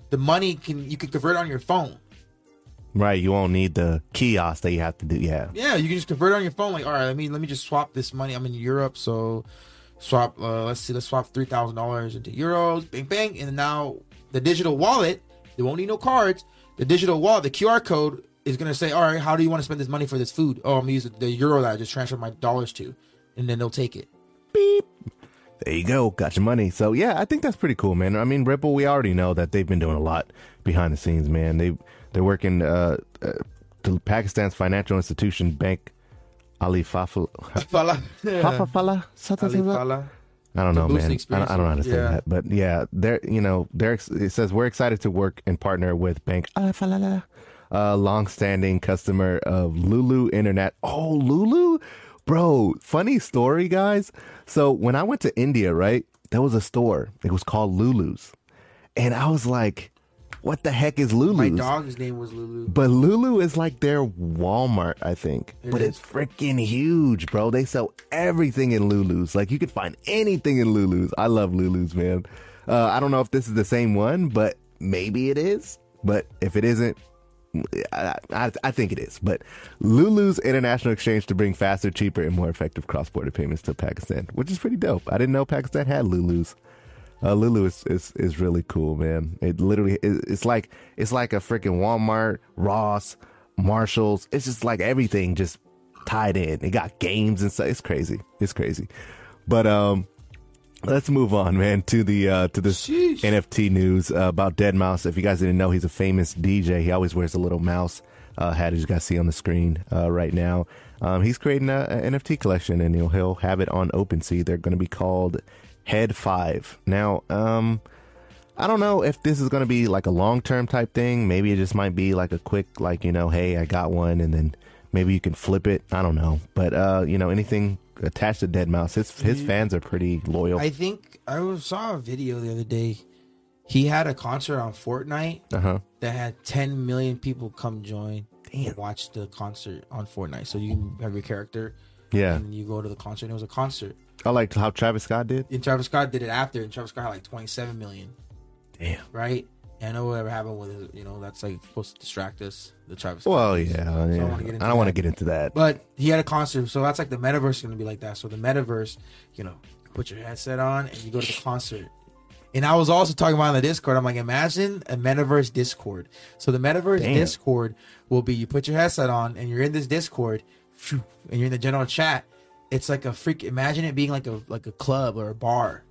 the money can you can convert on your phone. Right, you won't need the kiosk that you have to do. Yeah. Yeah, you can just convert it on your phone. Like, all right, let me let me just swap this money. I'm in Europe, so swap. Uh, let's see, let's swap three thousand dollars into euros. Bang bang, and now the digital wallet. They won't need no cards. The digital wallet, the QR code is gonna say, all right, how do you want to spend this money for this food? Oh, I'm use the, euro that I just transferred my dollars to, and then they'll take it. Beep. There you go, got your money. So yeah, I think that's pretty cool, man. I mean, Ripple, we already know that they've been doing a lot behind the scenes, man. They they're working uh, uh to Pakistan's financial institution bank Ali Fafal Fala. Fafa Fala Ali Fala. I don't know, man. I don't, I don't know how to say experience. that, but yeah, they're you know they're it says we're excited to work and partner with Bank Ah, a long-standing customer of Lulu Internet. Oh, Lulu, bro! Funny story, guys. So when I went to India, right, there was a store. It was called Lulu's, and I was like, "What the heck is Lulu's?" My dog's name was Lulu. But Lulu is like their Walmart, I think. It but is. it's freaking huge, bro. They sell everything in Lulu's. Like you could find anything in Lulu's. I love Lulu's, man. Uh, I don't know if this is the same one, but maybe it is. But if it isn't, I, I, I think it is. But Lulu's International Exchange to bring faster, cheaper, and more effective cross-border payments to Pakistan, which is pretty dope. I didn't know Pakistan had Lulu's. Uh, Lulu is, is is really cool, man. It literally it, it's like it's like a freaking Walmart, Ross, Marshalls. It's just like everything just tied in. It got games and stuff. It's crazy. It's crazy. But um, let's move on, man, to the uh to this Sheesh. NFT news uh, about Deadmau5. If you guys didn't know, he's a famous DJ. He always wears a little mouse uh, hat, as you guys see on the screen uh, right now. Um, he's creating a, a NFT collection, and he'll he'll have it on OpenSea. They're going to be called Head Five. Now, um, I don't know if this is going to be like a long term type thing. Maybe it just might be like a quick, like you know, hey, I got one, and then maybe you can flip it. I don't know, but uh, you know, anything attached to Deadmau5, his his fans are pretty loyal. I think I saw a video the other day. He had a concert on Fortnite Uh huh. that had 10 million people come join Damn. and watch the concert on Fortnite. So you can have your character Yeah, and you go to the concert. And it was a concert. I like how Travis Scott did. And Travis Scott did it after, and Travis Scott had like 27 million, Damn. right? And I know whatever happened with it, you know, that's like supposed to distract us, the Travis Scott. Well, yeah, So I yeah. don't wanna get into I don't want to get into that. But he had a concert, so that's like the metaverse is gonna be like that. So the metaverse, you know, put your headset on and you go to the concert. And I was also talking about on the Discord. I'm like, imagine a metaverse Discord. So the metaverse Damn. Discord will be you put your headset on and you're in this Discord, and you're in the general chat. It's like a freak. Imagine it being like a like a club or a bar.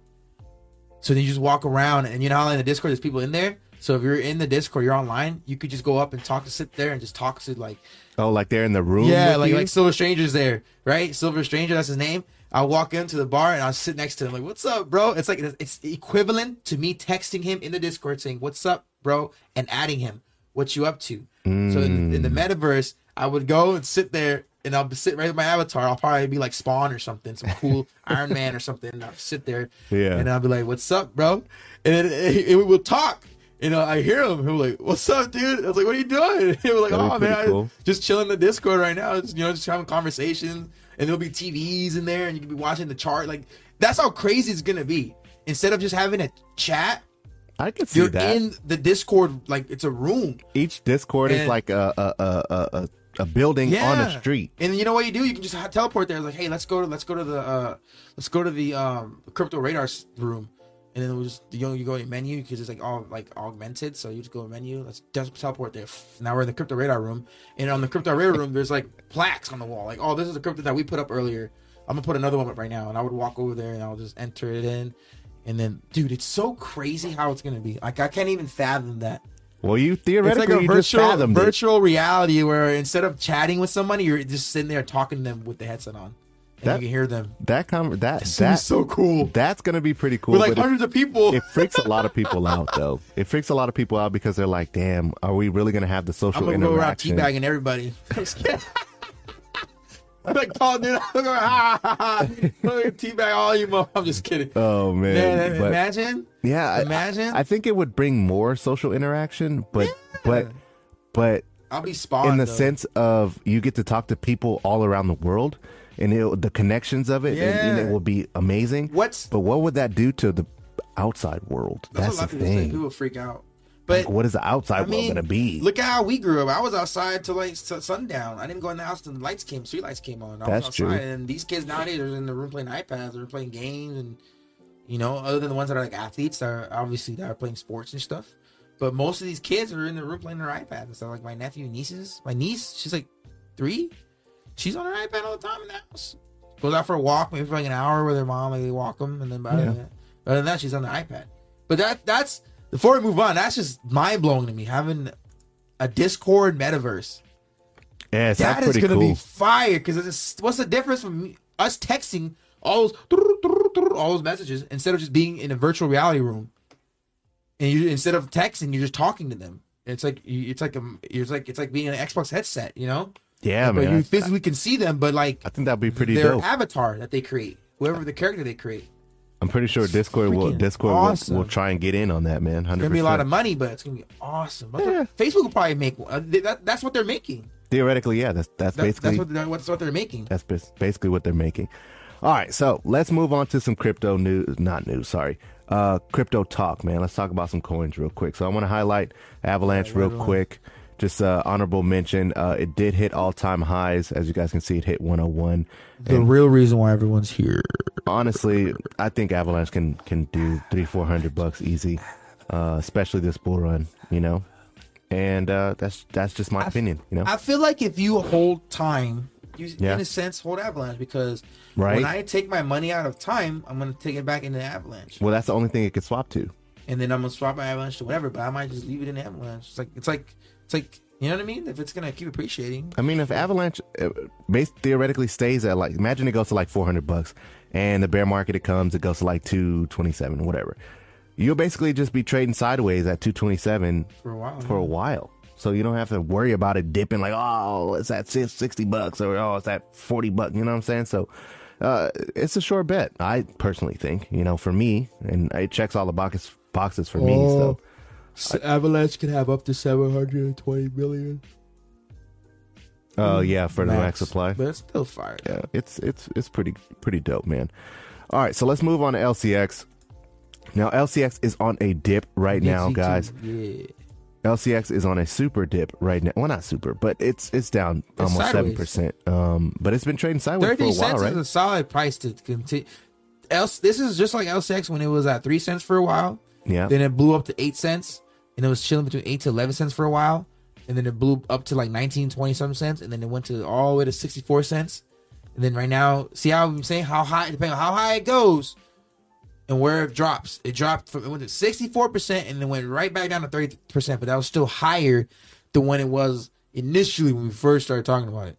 So then you just walk around, and you know how in the Discord there's people in there. So if you're in the Discord, you're online, you could just go up and talk to sit there and just talk to like Oh, like they're in the room. yeah, like you? like Silver Stranger's there, right? Silver Stranger, that's his name. I'll walk into the bar and I'll sit next to him, like, "What's up, bro?" It's like it's equivalent to me texting him in the Discord saying, "What's up, bro?" and adding him, "What you up to?" So in, in the Mm. metaverse, I would go and sit there and I'll sit right with my avatar. I'll probably be like Spawn or something, some cool Iron Man or something. And I'll sit there, Yeah. and I'll be like, "What's up, bro?" And it, it, we'll talk. You know, I hear him. He'll like, "What's up, dude?" I was like, "What are you doing?" He was like, That'd "Oh man, cool. just chilling the Discord right now. Just, you know, just having conversations, and there'll be TVs in there, and you can be watching the chart. Like that's how crazy it's gonna be. Instead of just having a chat, I could see you're that. in the Discord like it's a room. Each Discord is And- like a a, a a a a building Yeah. on a street. And you know what you do? You can just teleport there. Like, hey, let's go to let's go to the uh let's go to the um crypto radar room. And then it was just you know you go to menu because it's like all like augmented. So you just go to menu. Let's just teleport there. Now we're in the crypto radar room, and on the crypto radar room, there's like plaques on the wall. Like, oh, this is the crypto that we put up earlier. I'm gonna put another one up right now, and I would walk over there and I'll just enter it in, and then dude, it's so crazy how it's gonna be. Like I can't even fathom that. Well, you It's theoretically like a virtual virtual reality where instead of chatting with somebody, you're just sitting there talking to them with the headset on, and That- you can hear them. That com- that It's that so cool. That's gonna be pretty cool. With like but it- hundreds of people. it freaks a lot of people out though. It freaks a lot of people out because they're like, "Damn, are we really gonna have the social I'm gonna go around teabagging everybody. I'm like, Paul, dude, I'm going, ha, ha, ha. Teabag all you. Mo-. I'm just kidding. Oh man, Man, but- imagine. yeah, imagine. I, I think it would bring more social interaction, but but but I'll be spawned in the though. sense of you get to talk to people all around the world and it, the connections of it and, and Yeah. it will be amazing What's but what would that do to the outside world that's, that's, what a lot the of people say. thing People freak out. But Like, what is the outside I world gonna be Look at how we grew up. I was outside till like sundown. I didn't go in the house till the lights came, street lights came on. I That's was true. and these kids nowadays are in the room playing iPads or playing games, and you know, other than the ones that are like athletes, that are obviously that are playing sports and stuff. But most of these kids are in the room playing their iPads and stuff. Like my nephew, and nieces, my niece, she's like three. She's on her iPad all the time in the house. Goes out for a walk, maybe for like an hour with her mom. Like they walk them, and then by Yeah. that, other than that, she's on the iPad. But that that's before we move on. That's just mind blowing to me having a Discord metaverse. yeah it's That is gonna cool be fire because what's the difference from us texting all those all those messages instead of just being in a virtual reality room and you instead of texting you're just talking to them. It's like it's like a it's like it's like being an Xbox headset, you know. yeah but man you I, physically can see them, but like I think that'd be pretty their dope avatar that they create, whoever the character they create. I'm pretty sure discord will discord awesome. will, will try and get in on that man 100%. It's gonna be a lot of money, but it's gonna be awesome. Yeah. Facebook will probably make. Uh, that, that's what they're making. theoretically yeah that's that's That- basically that's what they're, that's what they're making. That's basically what they're making. All right, so let's move on to some crypto news. Not news, sorry. Uh, crypto talk, man. Let's talk about some coins real quick. So I want to highlight Avalanche real quick. Just uh, honorable mention. Uh, it did hit all time highs, as you guys can see. It hit 101. The real reason why everyone's here. Honestly, I think Avalanche can can do three four hundred bucks easy, uh, especially this bull run. You know, and uh, that's that's just my opinion. You know, I feel like if you hold time, you Yeah. in a sense hold Avalanche because Right. when I take my money out of time, I'm gonna take it back into Avalanche, well, that's the only thing it could swap to. and then I'm gonna swap my Avalanche to whatever. But I might just leave it in Avalanche. It's like it's like it's like you know what I mean. If it's gonna keep appreciating, I mean, if Avalanche uh, base theoretically stays at like, imagine it goes to like 400 bucks and the bear market it comes, it goes to like 227, whatever. You'll basically just be trading sideways at 227 for a while. for a while. So you don't have to worry about it dipping like, oh, it's at 60 bucks or oh, it's at 40 bucks. You know what I'm saying? So, uh, it's a sure bet. I personally think, you know, for me, and it checks all the boxes, boxes for me. So Avalanche can have up to 720 million. Oh yeah, for the max supply. but it's still fire. Yeah, it's it's it's pretty pretty dope, man. All right, so let's move on to LCX. Now LCX is on a dip right now, guys. Yeah. LCX is on a super dip right now. Well, not super, but it's it's down almost seven percent. Um, but it's been trading sideways for a Thirty while, cents right? is a solid price to continue. Else, this is just like LCX when it was at three cents for a while. Yeah. Then it blew up to eight cents, and it was chilling between eight to eleven cents for a while, and then it blew up to like 19, 20 some cents, and then it went to all the way to sixty four cents, and then right now, see how I'm saying how high, depending on how high it goes, and where it drops. It dropped from it went to sixty four percent, and then went right back down to thirty percent, but that was still higher than when it was initially when we first started talking about it.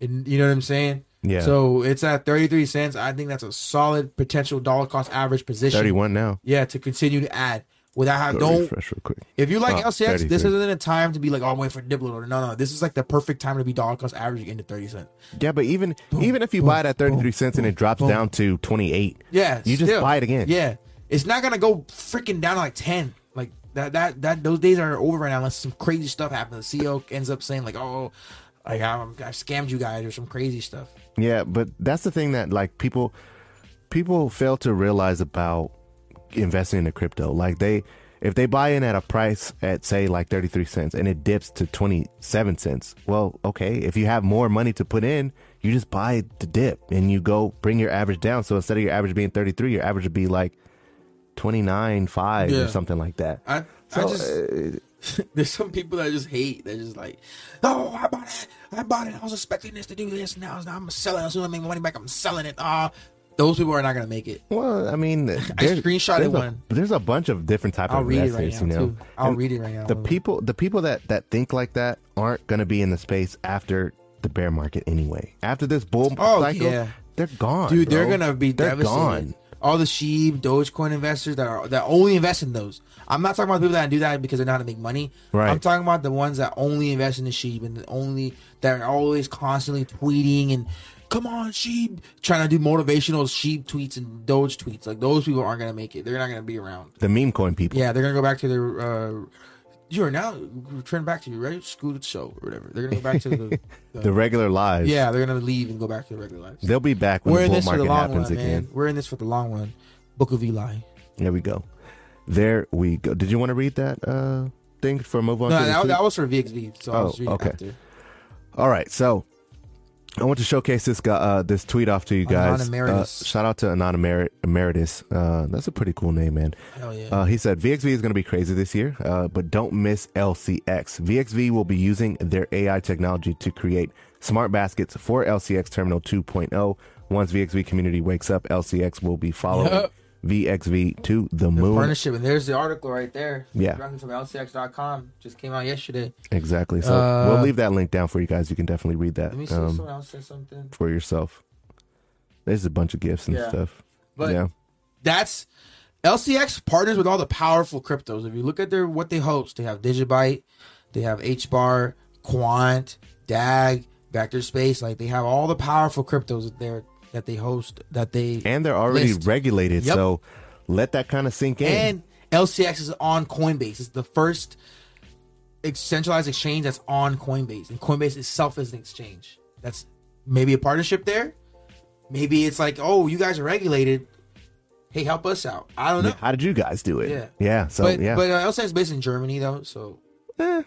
And you know what I'm saying? Yeah. So it's at 33 cents. I think that's a solid potential dollar cost average position. Thirty-one now. Yeah, to continue to add without having Go don't. refresh real quick. If you like ah, Oh, LCX, this 33. isn't a time to be like, oh, I'm waiting for Diplo. or No, no, this is like the perfect time to be dollar cost averaging into 30 cents. Yeah, but even even if you boom, buy it at thirty-three boom, cents and it drops boom. down to twenty-eight, Yeah, you just still. buy it again. Yeah, it's not gonna go freaking down to like 10. Like that, that, that. Those days are over right now. Unless some crazy stuff happens. The CEO ends up saying like, oh, like I, I scammed you guys or some crazy stuff. Yeah, but that's the thing that like people people fail to realize about investing in the crypto. Like they if they buy in at a price at say like 33 cents and it dips to 27 cents. Well, okay, if you have more money to put in, you just buy the dip and you go bring your average down. So instead of your average being 33, your average would be like 29 5 Yeah. or something like that. I, So, I just there's some people that just hate. They're just like, oh, I bought it. I bought it. I was expecting this to do this. Now, now I'm selling. it. As soon as I make money back, I'm selling it. Ah, those people are not gonna make it. Well, I mean, there's, screenshotted there's a, one. There's a bunch of different type I'll of read it right investors, now you know. too. I'll And read it right now. The people, the people that that think like that aren't going to be in the space after the bear market anyway. After this bull Oh, cycle, yeah. they're gone, dude, they're gonna be they're devastated. gone. All the Shib, Dogecoin investors that are that only invest in those. I'm not talking about people that do that because they know how to make money. Right. I'm talking about the ones that only invest in the Shib and the only that are always constantly tweeting and come on Shib, trying to do motivational Shib tweets and Doge tweets. Like those people aren't gonna make it. They're not gonna be around. The meme coin people. Yeah, they're gonna go back to their uh, You are now return back to your regular school show or whatever. They're gonna go back to the, the, The regular lives. yeah. They're gonna leave and go back to their regular lives. They'll be back when We're in the this bull for the market long happens run, again. man. We're in this for the long run. Book of Eli. There we go. There we go. Did you want to read that uh, thing for move on? No, to the that, tweet? that was for VXV. So I was Oh, reading okay. after. All right, so I want to showcase this guy, uh, this tweet off to you guys. Uh, shout out to Anon Emer- Emeritus. Uh, that's a pretty cool name, man. Hell yeah. Uh, he said VXV is going to be crazy this year, uh, but don't miss LCX. VXV will be using their AI technology to create smart baskets for LCX Terminal 2.0. Once VXV community wakes up, LCX will be following. VXV to the the moon. partnership, and there's the article right there. Yeah. Directly from LCX.com. Just came out yesterday. Exactly. So Uh, we'll leave that link down for you guys. You can definitely read that Let me see if um, someone else said something. for yourself. There's a bunch of gifts and Yeah. stuff. But yeah. that's LCX partners with all the powerful cryptos. If you look at their what they host, they have Digibyte, they have HBAR, Quant, DAG, Vector Space. Like they have all the powerful cryptos there that they host. That they and they're already list. regulated. Yep. So let that kind of sink in. and LCX is on Coinbase. It's the first centralized exchange that's on Coinbase, and Coinbase itself is an exchange. That's maybe a partnership there. Maybe it's like, oh, you guys are regulated. Hey, help us out. I don't know. How did you guys do it? Yeah. Yeah. So but yeah, but uh, LCX is based in Germany though, so Eh,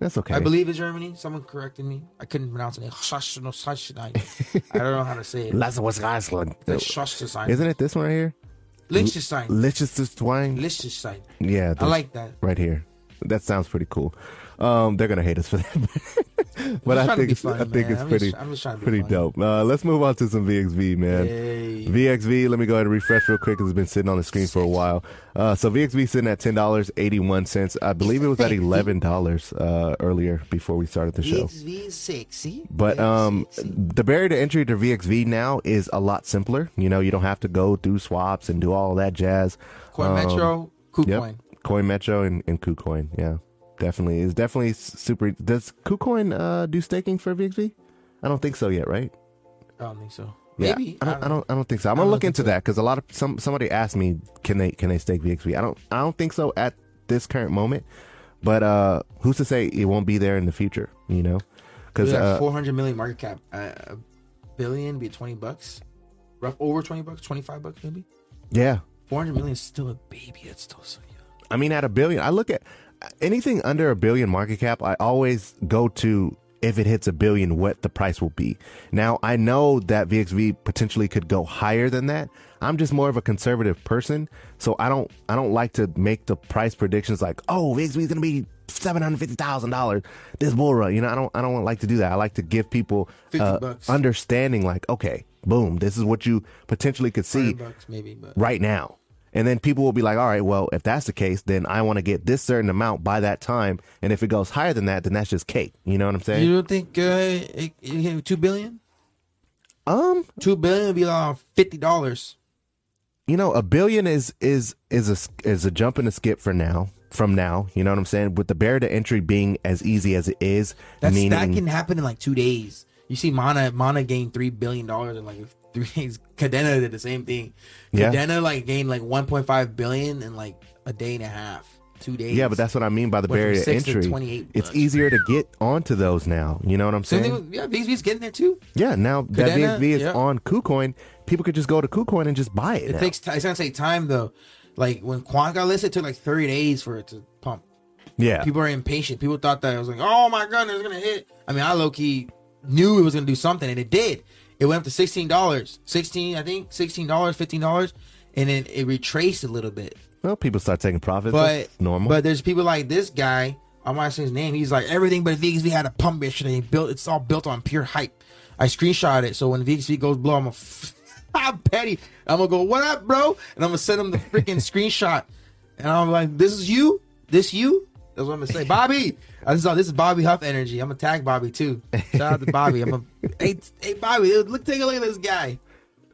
that's okay. I believe it's Germany. Someone corrected me. I couldn't pronounce it. I don't know how to say it. That's what's guys like. The Liechtenstein. Isn't it this one right here? Liechtenstein. Liechtenstein. Liechtenstein. Yeah. I like that. right here. That sounds pretty cool. Um, they're gonna hate us for that, but I think be it's, funny, I think man. it's I'm pretty just- I'm just trying to be pretty dope. Uh, let's move on to some VXV, man. Yay. VXV, let me go ahead and refresh real quick because it's been sitting on the screen for a while. Uh, so VXV sitting at ten dollars eighty one cents. I believe it was at eleven dollars uh, earlier before we started the show. VXV sexy. But um, sexy. the barrier to entry to VXV now is a lot simpler. You know, you don't have to go through swaps and do all that jazz. Coin Um, Metro, KuCoin. Yep. Coin Metro and, and KuCoin. Yeah, definitely. It's definitely super. Does KuCoin uh, do staking for VXV? I don't think so yet, right? I don't think so. Yeah, Maybe. I don't. I don't. I don't think so. I'm gonna look into so. that because a lot of some somebody asked me, can they can they stake VXV? I don't. I don't think so at this current moment. But uh, who's to say it won't be there in the future? You know, because uh, 400 million market cap, uh, a billion be 20 bucks, rough over 20 bucks, 25 bucks maybe. yeah, 400 million is still a baby. It's still so young. I mean, at a billion, I look at anything under a billion market cap. I always go to if it hits a billion, what the price will be. Now, I know that VXV potentially could go higher than that. I'm just more of a conservative person, so I don't I don't like to make the price predictions like, oh, VXV is gonna be seven hundred fifty thousand dollars this bull run. You know, I don't I don't like to do that. I like to give people uh, understanding, like, okay, boom, this is what you potentially could see bucks maybe, but right now. And then people will be like, all right, well, if that's the case, then I want to get this certain amount by that time. And if it goes higher than that, then that's just cake. You know what I'm saying? you don't think uh, it, it two billion? um, Two billion would be like fifty dollars. you know, a billion is is is a is a jump and a skip for now. From now, you know what I'm saying? With the barrier to entry being as easy as it is, That's meaning that can happen in like two days. You see, Mana Mana gained three billion dollars in like three days. Kadena did the same thing. Yeah. Kadena like gained like 1.5 billion in like a day and a half, two days. yeah, but that's what I mean by the barrier to to entry. 28 It's easier to get onto those now. You know what I'm saying? With, yeah, VXV's getting there too. yeah, now that Kadena, VXV is yeah. on KuCoin, people could just go to KuCoin and just buy it. It now. takes. T- it's gonna take time though. Like when Quant got listed, it took like 30 days for it to pump. yeah, People are impatient. People thought that it was like, oh my god, it's gonna hit. I mean, I low key knew it was gonna do something, and it did. It went up to sixteen dollars, sixteen, I think, sixteen dollars, fifteen dollars, and then it retraced a little bit. well, people start taking profits. But That's normal. But there's people like this guy. I'm not saying his name. He's like everything but VXV had a pump yesterday. Built. It's all built on pure hype. I screenshot it. So when VXV goes blow, I'm a. I'm petty. I'm gonna go, what up, bro? And I'm gonna send him the freaking screenshot. And I'm like, this is you? This you? That's what I'm gonna say. Bobby! I just thought this is Bobby Huff energy. I'm gonna tag Bobby too. Shout out to Bobby. I'm a hey, hey Bobby, look take a look at this guy.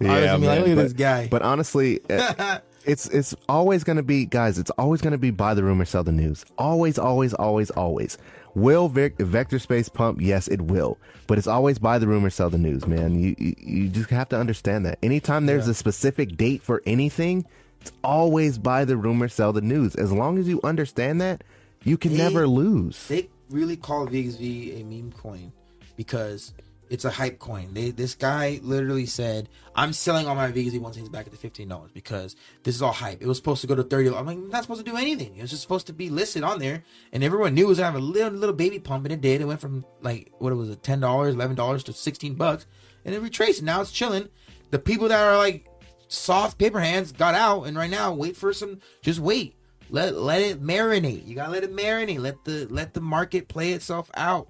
Gonna like, look at but, this guy. But honestly, uh, it's it's always going to be guys. It's always going to be buy the rumor, sell the news. Always, always, always, always. Will Vic, vector space pump? Yes, it will. But it's always buy the rumor, sell the news, man. You you, you just have to understand that. Anytime there's a specific date for anything, it's always buy the rumor, sell the news. As long as you understand that, You can They- never lose. They really call VXV a meme coin because it's a hype coin. They this guy literally said, "I'm selling all my VXV once he's back at the fifteen dollars because this is all hype. It was supposed to go to thirty. I'm like, not supposed to do anything. It was just supposed to be listed on there, and everyone knew it was gonna have a little little baby pump, and it did. It went from like what it was it, ten dollars, eleven dollars to sixteen bucks, and it retraced. Now it's chilling. The people that are like soft paper hands got out, and right now wait for some. Just wait. Let let it marinate. You gotta let it marinate. Let the let the market play itself out.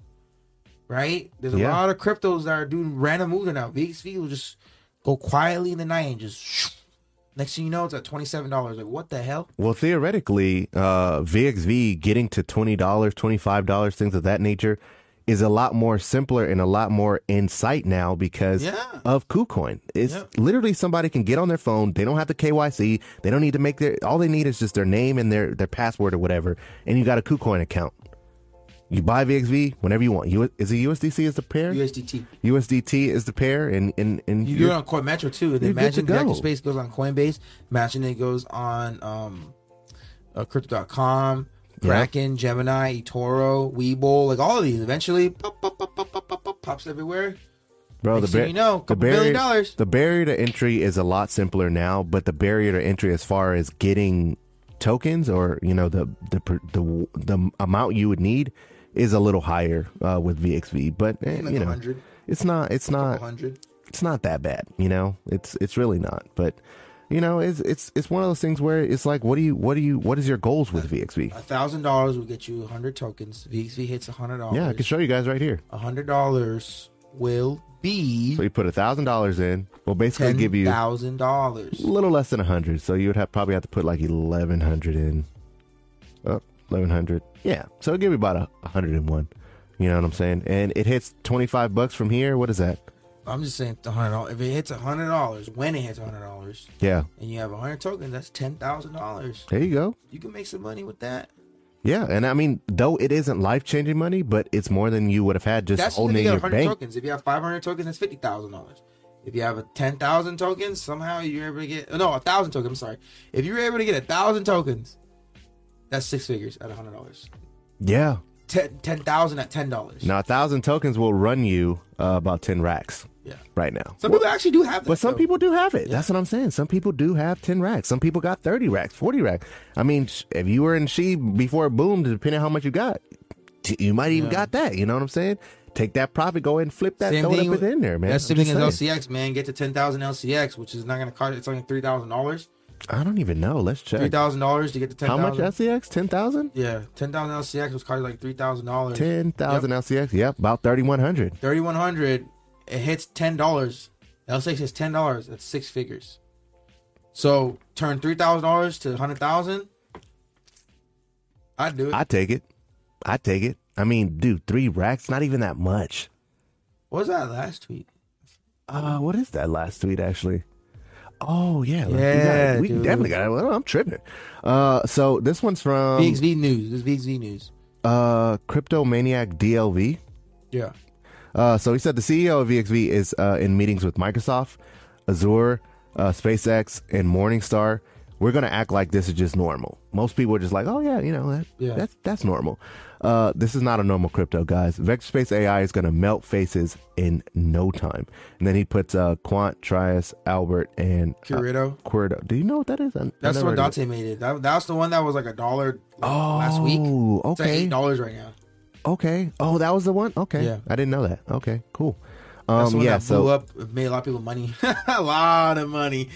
Right? There's a Yeah. lot of cryptos that are doing random moves now. VXV will just go quietly in the night and just next thing you know it's at twenty seven dollars. Like what the hell? Well, theoretically, uh, VXV getting to twenty dollars, twenty five dollars, things of that nature, is a lot more simpler and a lot more in sight now because Yeah. of KuCoin. It's Yep. literally somebody can get on their phone. They don't have to KYC. They don't need to make their. All they need is just their name and their their password or whatever, and you got a KuCoin account. You buy VXV whenever you want. You, is it USDC is the pair? USDT. USDT is the pair, and and and You do it you're- on Coin Metro too. And then good to go. Space goes on Coinbase. Imagine it goes on um, uh, Crypto.com, Kraken. Gemini, Etoro, Webull, like all of these. Eventually, pop, pop, pop, pop, pop, pop, pop pops everywhere. Bro, Next the bar- you know, couple the barrier, billion dollars. The barrier to entry is a lot simpler now, but the barrier to entry as far as getting tokens or you know the the the, the amount you would need is a little higher uh, with VXV, but eh, like you know, 100. it's not it's not it's not that bad. You know, it's it's really not, but you know, it's it's it's one of those things where it's like, what do you what do you what is your goals with VXV? A thousand dollars will get you a hundred tokens. VXV hits a hundred dollars. Yeah, I can show you guys right here. A hundred dollars will be So you put a thousand dollars in, we'll basically give you thousand dollars. a little less than a hundred. So you would have probably have to put like eleven hundred in. Oh, eleven hundred. Yeah. So it'll give you about a a hundred and one. You know what I'm saying? And it hits twenty five bucks from here. What is that? I'm just saying, hundred dollars. If it hits a hundred dollars, when it hits a hundred dollars, Yeah. and you have a hundred tokens, that's ten thousand dollars. There you go. You can make some money with that. Yeah, and I mean, though it isn't life changing money, but it's more than you would have had just That's holding if you in your bank. tokens. If you have five hundred tokens, that's fifty thousand dollars. If you have a ten thousand tokens, somehow you're able to get no a thousand tokens. I'm sorry. If you're able to get a thousand tokens, that's six figures at a hundred dollars. Yeah. Ten ten thousand at ten dollars. Now a thousand tokens will run you uh, about ten racks Yeah. right now. Some people actually do have that. But some though. people do have it. That's what I'm saying. Some people do have 10 racks. Some people got 30 racks, 40 racks. I mean, if you were in She before it boomed, depending on how much you got, you might even Yeah. got that. You know what I'm saying? Take that profit, go ahead and flip that, Same throw it thing up within there, man. That's the thing as. LCX, man. Get to ten thousand LCX, which is not going to cost. It's only three thousand dollars. I don't even know. Let's check. Three thousand dollars to get to ten How thousand. much LCX? 10,000? Yeah, ten thousand LCX was costing like three thousand dollars. 10,000 LCX. Yep, about 3,100. Thirty one hundred. It hits ten dollars. LCX hits ten dollars. That's six figures. So turn three thousand dollars to hundred thousand. I'd do it. I take it. I take it. I mean, dude, three racks, not even that much. what was that last tweet? Uh, what is that last tweet actually? Oh yeah, we got Yeah, we definitely got it. Well, I'm tripping. Uh, so this one's from VXV news. This is VXV news. uh Crypto Maniac DLV. Yeah. Uh, so he said the CEO of VXV is uh, in meetings with Microsoft, Azure, uh, SpaceX, and Morningstar. We're gonna act like this is just normal. Most people are just like, oh yeah, you know that, Yeah. that's that's normal. Uh, this is not a normal crypto, guys. Vector Space AI is gonna melt faces in no time. And then he puts uh, Quant, Trias, Albert, and uh, Curito. Do you know what that is? I- I That's the never one it. Dante made it. That, that's the one that was like a dollar like, last week. Oh, It's like okay. eight dollars right now. Okay. Oh, that was the one. Okay. Yeah. I didn't know that. Okay. Cool. Um. Yeah. that blew So up. It made a lot of people money. a lot of money.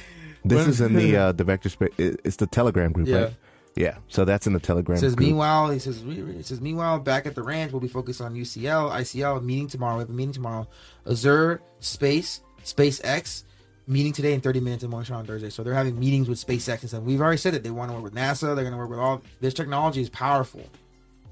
this When- is in the uh, the vector space. It's the Telegram group, Yeah. right? Yeah. So that's in the Telegram It says group. meanwhile, he says it says meanwhile back at the ranch we'll be focused on UCL, ICL meeting tomorrow. We have a meeting tomorrow. Azure, Space, SpaceX meeting today in 30 minutes and Motion on Thursday. So they're having meetings with SpaceX and stuff. We've already said that they want to work with NASA. They're going to work with all this technology is powerful.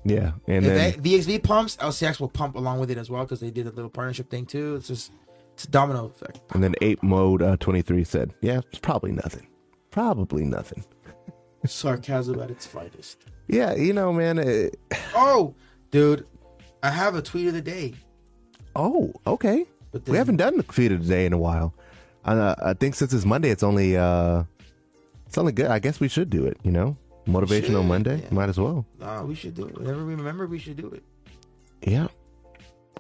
Yeah. And if then VXV pumps, LCX will pump along with it as well because they did a little partnership thing too. It's just it's a domino effect. and then Ape Mode uh, twenty three said, "Yeah, it's probably nothing. Probably nothing." Sarcasm at its finest. Yeah. You know, man. Uh, Oh, dude, I have a tweet of the day. oh, okay. But we haven't done the feed of the day in a while. Uh, I think since it's Monday, it's only uh, it's only good. I guess we should do it. You know. Motivational Should, Monday. yeah. Might as well. No, we should do it. Whenever we remember, we should do it. Yeah.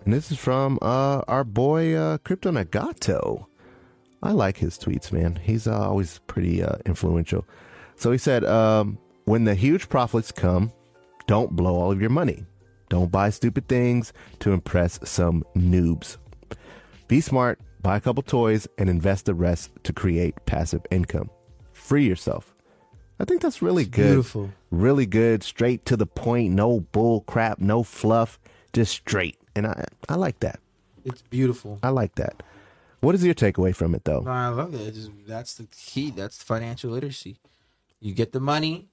And this is from uh, our boy uh, Crypto Nagato. I like his tweets, man. He's uh, always pretty uh, influential. So he said, um, when the huge profits come, don't blow all of your money. Don't buy stupid things to impress some noobs. Be smart, buy a couple toys, and invest the rest to create passive income. Free yourself. I think that's really good. beautiful. Really good, straight to the point, no bull crap, no fluff, just straight. And I, I like that. It's beautiful. I like that. What is your takeaway from it, though? No, I love it. Just, that's the key. That's financial literacy. You get the money,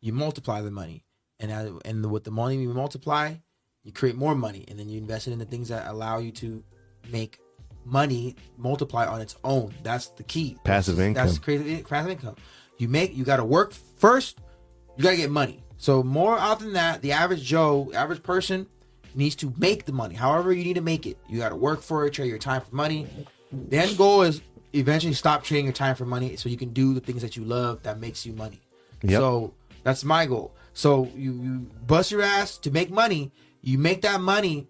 you multiply the money, and and with the money you multiply, you create more money, and then you invest it in the things that allow you to make money multiply on its own. That's the key. Passive that's, income. That's crazy passive income. You make you got to work first. You got to get money. So more often than that, the average Joe, average person, needs to make the money. However, you need to make it. You got to work for it. Trade your time for money. The end goal is eventually stop trading your time for money, so you can do the things that you love that makes you money. Yep. So that's my goal. So you you bust your ass to make money. You make that money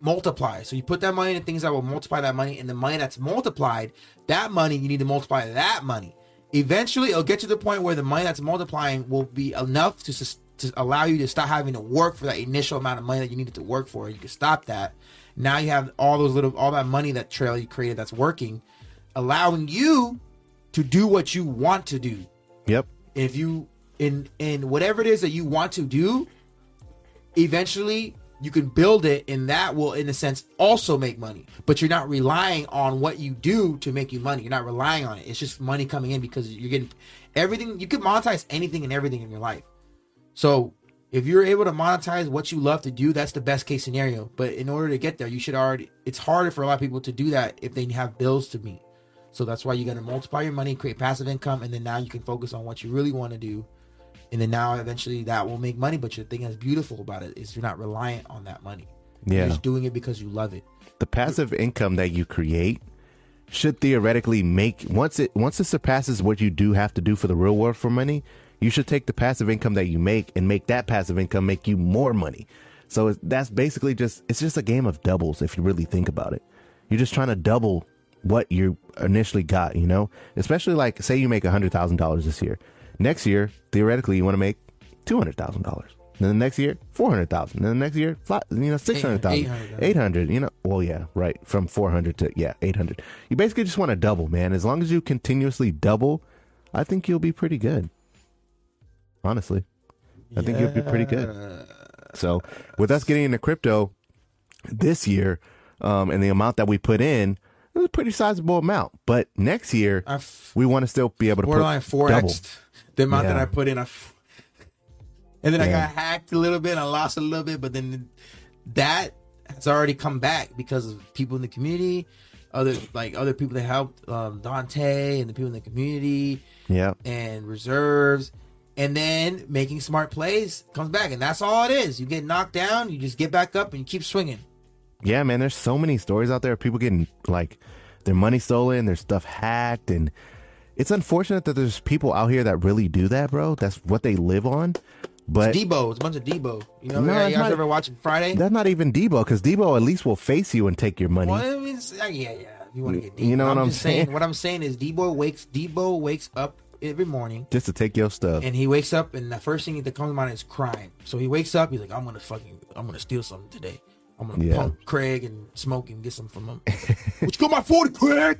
multiply. So you put that money into things that will multiply that money, and the money that's multiplied, that money you need to multiply that money. Eventually, it'll get to the point where the money that's multiplying will be enough to to allow you to stop having to work for that initial amount of money that you needed to work for. You can stop that. Now you have all those little all that money that trail you created that's working, allowing you to do what you want to do Yep. if you in in whatever it is that you want to do eventually you can build it and that will in a sense also make money. But you're not relying on what you do to make you money. You're not relying on it. It's just money coming in because you're getting everything. You can monetize anything and everything in your life. So if you're able to monetize what you love to do that's the best case scenario. But in order to get there you should already it's harder for a lot of people to do that if they have bills to meet. So that's why you got to multiply your money, create passive income, and then now you can focus on what you really want to do. And then now eventually that will make money. But your thing that's beautiful about it is you're not reliant on that money. Yeah. You're just doing it because you love it. The passive income that you create should theoretically make once it once it surpasses what you do have to do for the real world for money, you should take the passive income that you make and make that passive income make you more money. So that's basically just it's just a game of doubles if you really think about it. You're just trying to double what you initially got, you know? Especially like say you make $100,000 this year. Next year, theoretically you want to make $200,000. Then the next year, 400,000. Then the next year, you know, 600,000. 800,000. 800, you know. Well, yeah, right. From 400 to yeah, 800. You basically just want to double, man. As long as you continuously double, I think you'll be pretty good. Honestly. I think you'll be pretty good. So, with us getting into crypto this year, um, and the amount that we put in, it was a pretty sizable amount. But next year, I've we want to still be able to put four double. The amount that I put in. I f- and then I got hacked a little bit. And I lost a little bit, but then that has already come back because of people in the community, other like other people that helped um, Dante and the people in the community. Yeah. and reserves and then making smart plays comes back and that's all it is you get knocked down you just get back up and you keep swinging Yeah, man, there's so many stories out there of people getting like their money stolen, their stuff hacked, and it's unfortunate that there's people out here that really do that, bro. That's what they live on. But debo it's a bunch of debo you know No, you guys not- ever watching friday that's not even Debo, because Debo at least will face you and take your money. well, I mean, it's- yeah yeah you want to get Debo. You know what I'm just saying? what i'm saying is debo wakes debo wakes up every morning just to take your stuff. and he wakes up and the first thing that comes to mind is crime so he wakes up he's like i'm gonna fucking i'm gonna steal something today i'm gonna Yeah. pump craig and smoke and get some from him what you got my 40 craig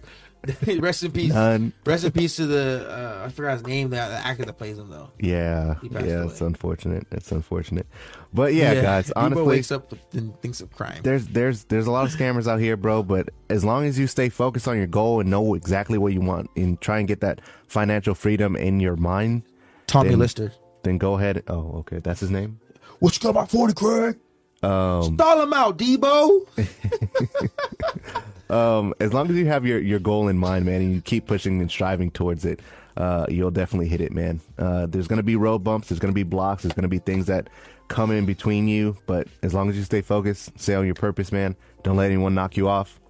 rest in peace None. Rest in peace to the uh, I forgot his name, the, the actor that plays him though. Yeah, He passed yeah, away. it's unfortunate. It's unfortunate, but yeah, guys. Debo Honestly, wakes up and thinks of crime. there's there's there's a lot of scammers out here, bro. But as long as you stay focused on your goal and know exactly what you want and try and get that financial freedom in your mind, Tommy then- Lister. then go ahead. Oh, okay, that's his name. What you got my forty, Craig? Um, Stall him out, Debo. um, as long as you have your, your goal in mind, man, and you keep pushing and striving towards it, uh, you'll definitely hit it, man. Uh, there's gonna be road bumps, there's gonna be blocks, there's gonna be things that come in between you, but as long as you stay focused, stay on your purpose, man. Don't let anyone knock you off.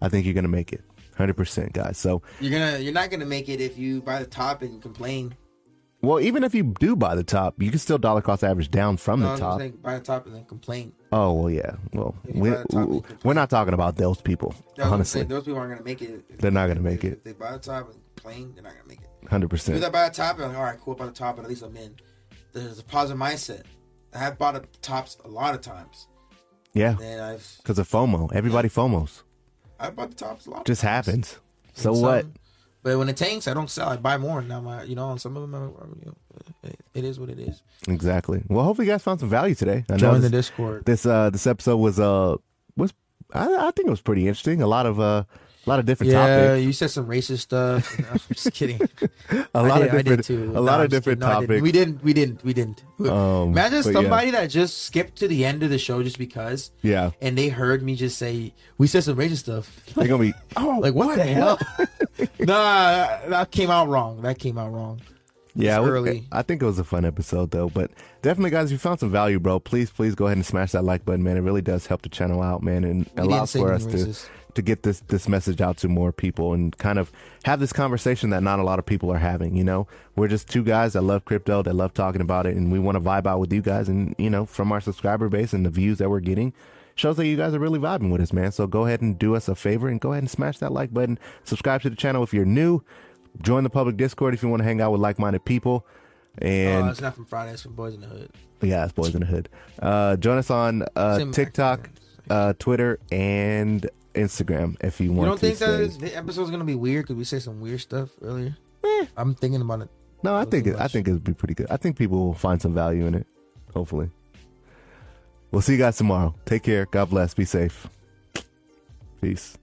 I think you're gonna make it, hundred percent, guys. So You're gonna you're not gonna make it if you buy the top and complain. Well, even if you do buy the top, you can still dollar cost average down from No, the top. buy the top and then complain. Oh well, yeah. Well, we, buy the top, you we, complain. we're not talking about those people. Honestly, those people aren't gonna make it. They're not gonna make If it. they buy the top and complain, they're not gonna make it. hundred If percent. they buy the top, and like, all right, cool, buy the top, but at least I'm in. There's a positive mindset. I have bought the tops a lot of times, Yeah, and I've because of FOMO. Everybody FOMOs. I've bought the tops a lot. Just times. happens. So And what? But when it tanks, I don't sell. I buy more. Now my, you know, on some of them, are, you know, it, it is what it is. Exactly. Well, hopefully you guys found some value today. I know Join the Discord. this uh this episode was uh was I, I think it was pretty interesting. A lot of uh a lot of different Yeah, topics. you said some racist stuff. I'm just kidding. A I lot did- of I did different too. a No, lot I'm of different. No, I didn't. topics. We didn't. We didn't. We didn't. Um, Imagine but yeah. somebody that just skipped to the end of the show just because, Yeah. and they heard me just say we said some racist stuff. They're gonna be oh Like what, the hell? nah, that came out wrong. That came out wrong. Yeah, early. I think it was a fun episode though. But definitely, guys, if you found some value, bro, please, please go ahead and smash that like button, man. It really does help the channel out, man, and We allows for us racist. to get this this message out to more people and kind of have this conversation that not a lot of people are having. You know, we're just two guys that love crypto, that love talking about it, and we want to vibe out with you guys. And you know, from our subscriber base and the views that we're getting. Shows that you guys are really vibing with us, man. So go ahead and do us a favor and go ahead and smash that like button. Subscribe to the channel if you're new. Join the public Discord if you want to hang out with like-minded people. And oh, it's not from Friday. It's from Boys in the Hood. yeah, it's Boys in the Hood. Uh, join us on uh, TikTok, uh, Twitter, and Instagram if you want. You don't to. think that the episode's gonna be weird because we say some weird stuff earlier? Eh. I'm thinking about it. no, I think it, I think it'd be pretty good. I think people will find some value in it. Hopefully, we'll see you guys tomorrow. Take care. God bless. Be safe. Peace.